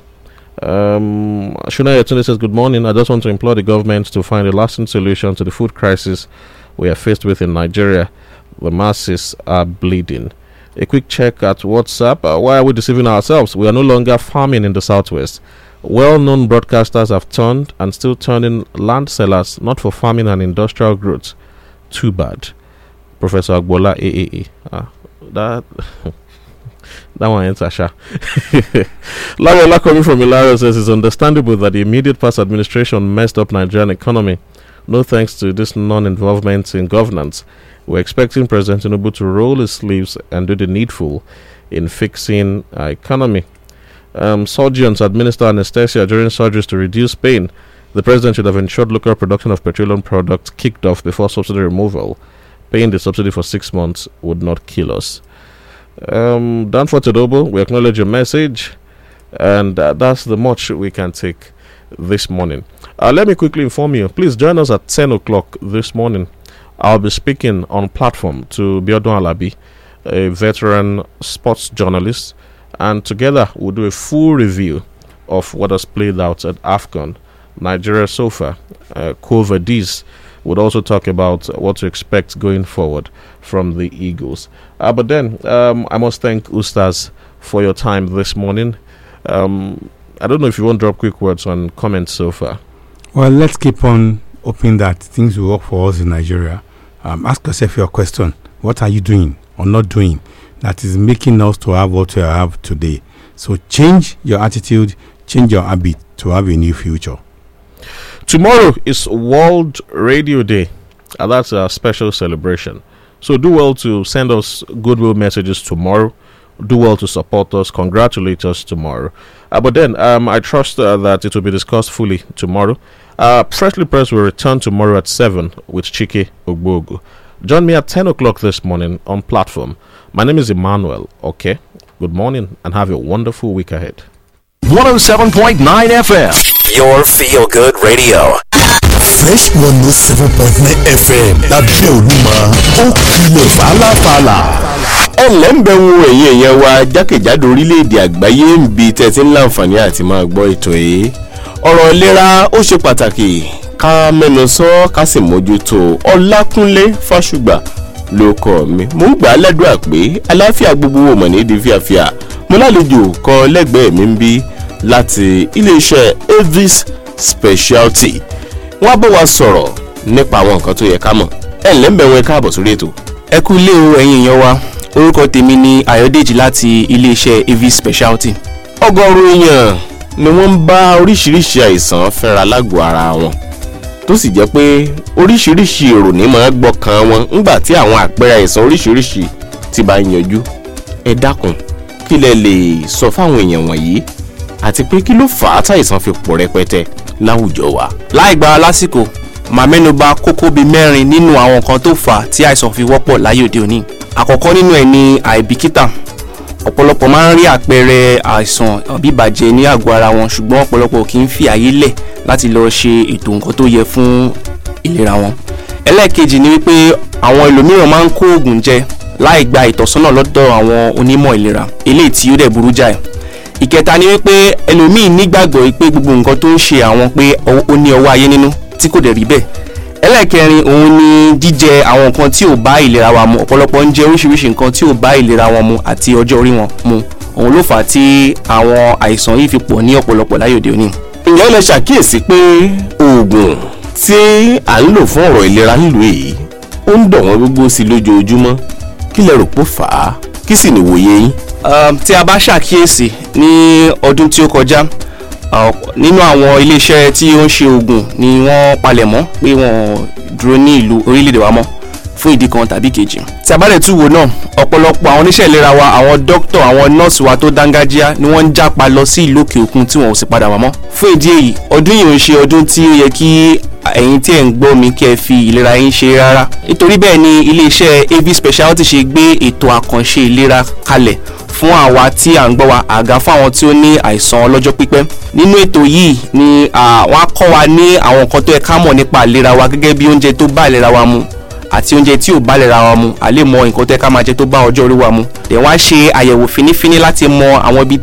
Um, Shuna Yetunde says, Good morning. I just want to implore the government to find a lasting solution to the food crisis we are faced with in Nigeria. The masses are bleeding. A quick check at WhatsApp. Uh, why are we deceiving ourselves? We are no longer farming in the southwest. Well known broadcasters have turned and still turning land sellers not for farming and industrial growth. Too bad. Professor Agbola AAA. Ah, that. [LAUGHS] that one ends Asha. Lawola [LAUGHS] coming from Ilaro says it's understandable that the immediate past administration messed up Nigerian economy. No thanks to this non-involvement in governance. We're expecting President Tinubu to roll his sleeves and do the needful in fixing our economy. Um, surgeons administer anesthesia during surgeries to reduce pain. The president should have ensured local production of petroleum products kicked off before subsidy removal. Paying the subsidy for six months would not kill us. Um, Dan for Todobo, we acknowledge your message, and uh, that's the much we can take this morning. Uh, let me quickly inform you. Please join us at 10 o'clock this morning. I'll be speaking on platform to Biodun Alabi, a veteran sports journalist, and together we'll do a full review of what has played out at AFCON, Nigeria so far. Uh, Covadis would also talk about what to expect going forward from the Eagles. Uh, but then um, I must thank Ustaz for your time this morning. Um, I don't know if you want to drop quick words on comments so far. Well, let's keep on hoping that things will work for us in Nigeria. Um, ask yourself your question: What are you doing or not doing that is making us to have what we have today? So change your attitude, change your habit to have a new future. Tomorrow is World Radio Day, and that's a special celebration. So do well to send us goodwill messages tomorrow. Do well to support us, congratulate us tomorrow. Uh, but then um, I trust uh, that it will be discussed fully tomorrow. Uh, Freshly Pressed will return tomorrow at 7 with Chike Ogbogu. Join me at 10 o'clock this morning on platform. My name is Emmanuel. Okay. Good morning and have a wonderful week ahead. 107.9 FM, your feel good radio. fresh one oh seven point nine fm lábẹ́ olúmọ ó kilẹ̀ fàlàfàlà. Ẹ ǹlẹ́ ń bẹ̀ wo ẹ̀yin èèyàn wa jákèjádò orílẹ̀-èdè àgbáyé ń bi tẹ́tí ń láǹfààní àti máa gbọ́ ètò yìí. Ọ̀rọ̀ ìlera ó ṣe pàtàkì ká mẹ́nu sọ ká sì mójútó. Ọlákúnlé fásùgbà ló kọ́ mi. Mo ń gbà á lẹ́dùn àpé aláfíà gbogbo wò mọ̀ ní di fíafíà. Mo lálejò kọ lẹ́gbẹ̀ẹ́ mi ń bí láti iléeṣẹ́ avis speciality wọ́n á bọ̀ wá sọ̀rọ̀ nípa àwọn nǹkan tó yẹ ká mọ̀. Ẹ̀ ǹlẹ́ ń bẹ̀ wọn káàbọ̀ sórí ètò. ẹ kú ilé o ẹ̀yin èèyàn wa orúkọ tèmi ni ayọ̀dèjì láti iléeṣẹ́ avis speciality. ọgọ́rùn èèyàn ni wọ́n ń bá oríṣiríṣi àìsàn fẹ́ra lágọ̀ọ́ ara wọn tó sì jẹ́ pé oríṣiríṣi èrò ní máa gbọ́kàn wọn ńgbà tí àwọn àpẹẹrẹ àìsàn oríṣiríṣi ti bá yanjú ẹ dákun kí lẹ lè sọ fáwọn èèyàn wọ̀nyí àti pé kí ló fà á táìsàn fi pọ̀ rẹpẹtẹ láwùjọ wa. láì gba lásìkò màá mẹ́nuba kókó bíi mẹ́rin nínú àwọn nǹkan tó fà á tí àìsàn fi wọ́pọ̀ láyé òde òní. Àkọ́kọ́ nínú ẹ̀ ni àìbìkítà. Ọ̀pọ̀lọpọ̀ máa ń rí àpẹẹrẹ àìsàn bíbàjẹ́ ní àgọ́ ara wọn ṣùgbọ́n ọ̀pọ̀lọpọ̀ kì í fi àyè lẹ̀ láti lọ ṣe ètò nǹkan tó yẹ fún ìlera wọn. ẹlẹ́ẹ̀kejì ni wípé àwọn ẹlòmíràn máa ń kó oògùn jẹ láì gba ìtọ́sọ́nà lọ́dọ̀ àwọn onímọ̀ ìlera eléyìí tí ó dẹ̀ burú jáì. Ìkẹta ni wípé ẹlòmíín nígbàgbọ́ pé gbogbo nǹkan tó ń ṣe àwọn pé ó ní ọwọ́ ayé nínú tí kò dẹ̀ rí bẹ́ẹ̀ ẹlẹ́ẹ̀kẹrin òun ni jíjẹ àwọn nǹkan tí ò bá ìlera wa mu ọ̀pọ̀lọpọ̀ ń jẹ oríṣiríṣi nǹkan tí ò bá ìlera wọn mu àti ọjọ́ orí wọn mu òun ló fà á tí àwọn àìsàn yìí fi pọ̀ ní ọ̀pọ̀lọpọ̀ láyé òde òní. ǹjẹ́ lè ṣàkíyèsí pé oògùn tí à ń lò fún ọ̀rọ̀ ìlera nílùú èyí ó ń dọ̀ wọ́n gbogbo sí lójoojúmọ́ kí lẹ rò pó fà á kí sì ní wòye yín. tí a bá ṣàkíyèsí ní ọdún tí ó kọjá nínú àwọn iléeṣẹ́ tí ó ń ṣe oògùn ni wọ́n palẹ̀ mọ́ pé wọ́n dúró ní ìlú orílẹ̀-èdè wa mọ́ fún ìdí kan tàbí kejì. tí a bá dẹ̀ tún wò náà ọ̀pọ̀lọpọ̀ àwọn oníṣẹ́ ìlera wa àwọn dókítà àwọn nọ́ọ̀sì wa tó dángájíá ni wọ́n ń jápa lọ sí ìlú òkè òkun tí wọ́n ò sì padà wá mọ́. fún ìdí èyí ọdún yìí ń ṣe ọdún tí ó yẹ kí ẹ̀yin tí ẹ̀ ń gbọ́ mi kí ẹ fi ìlera yín ṣe rárá. Nítorí bẹ́ẹ̀ ni iléeṣẹ́ av speciality ṣe gbé ètò àkànṣe ìlera kalẹ̀ fún àwa tí à ń gbọ́ wa àga fún àwọn tí ó ní àìsàn ọlọ́jọ́ pípẹ́. Nínú ètò yìí ni wọ́n á kọ́ wa ní àwọn nǹkan tó yẹ ká mọ̀ nípa ìlera wa gẹ́gẹ́ bí oúnjẹ tó bá ìlera wa mu àti oúnjẹ tí ò bá ìlera wa mu. À lè mọ nǹkan tó yẹ ká máa jẹ tó bá ọjọ́ orí wa mu. Dẹ̀ wọ́n á ṣe àyẹ̀wò fínífíní láti mọ àwọn ibi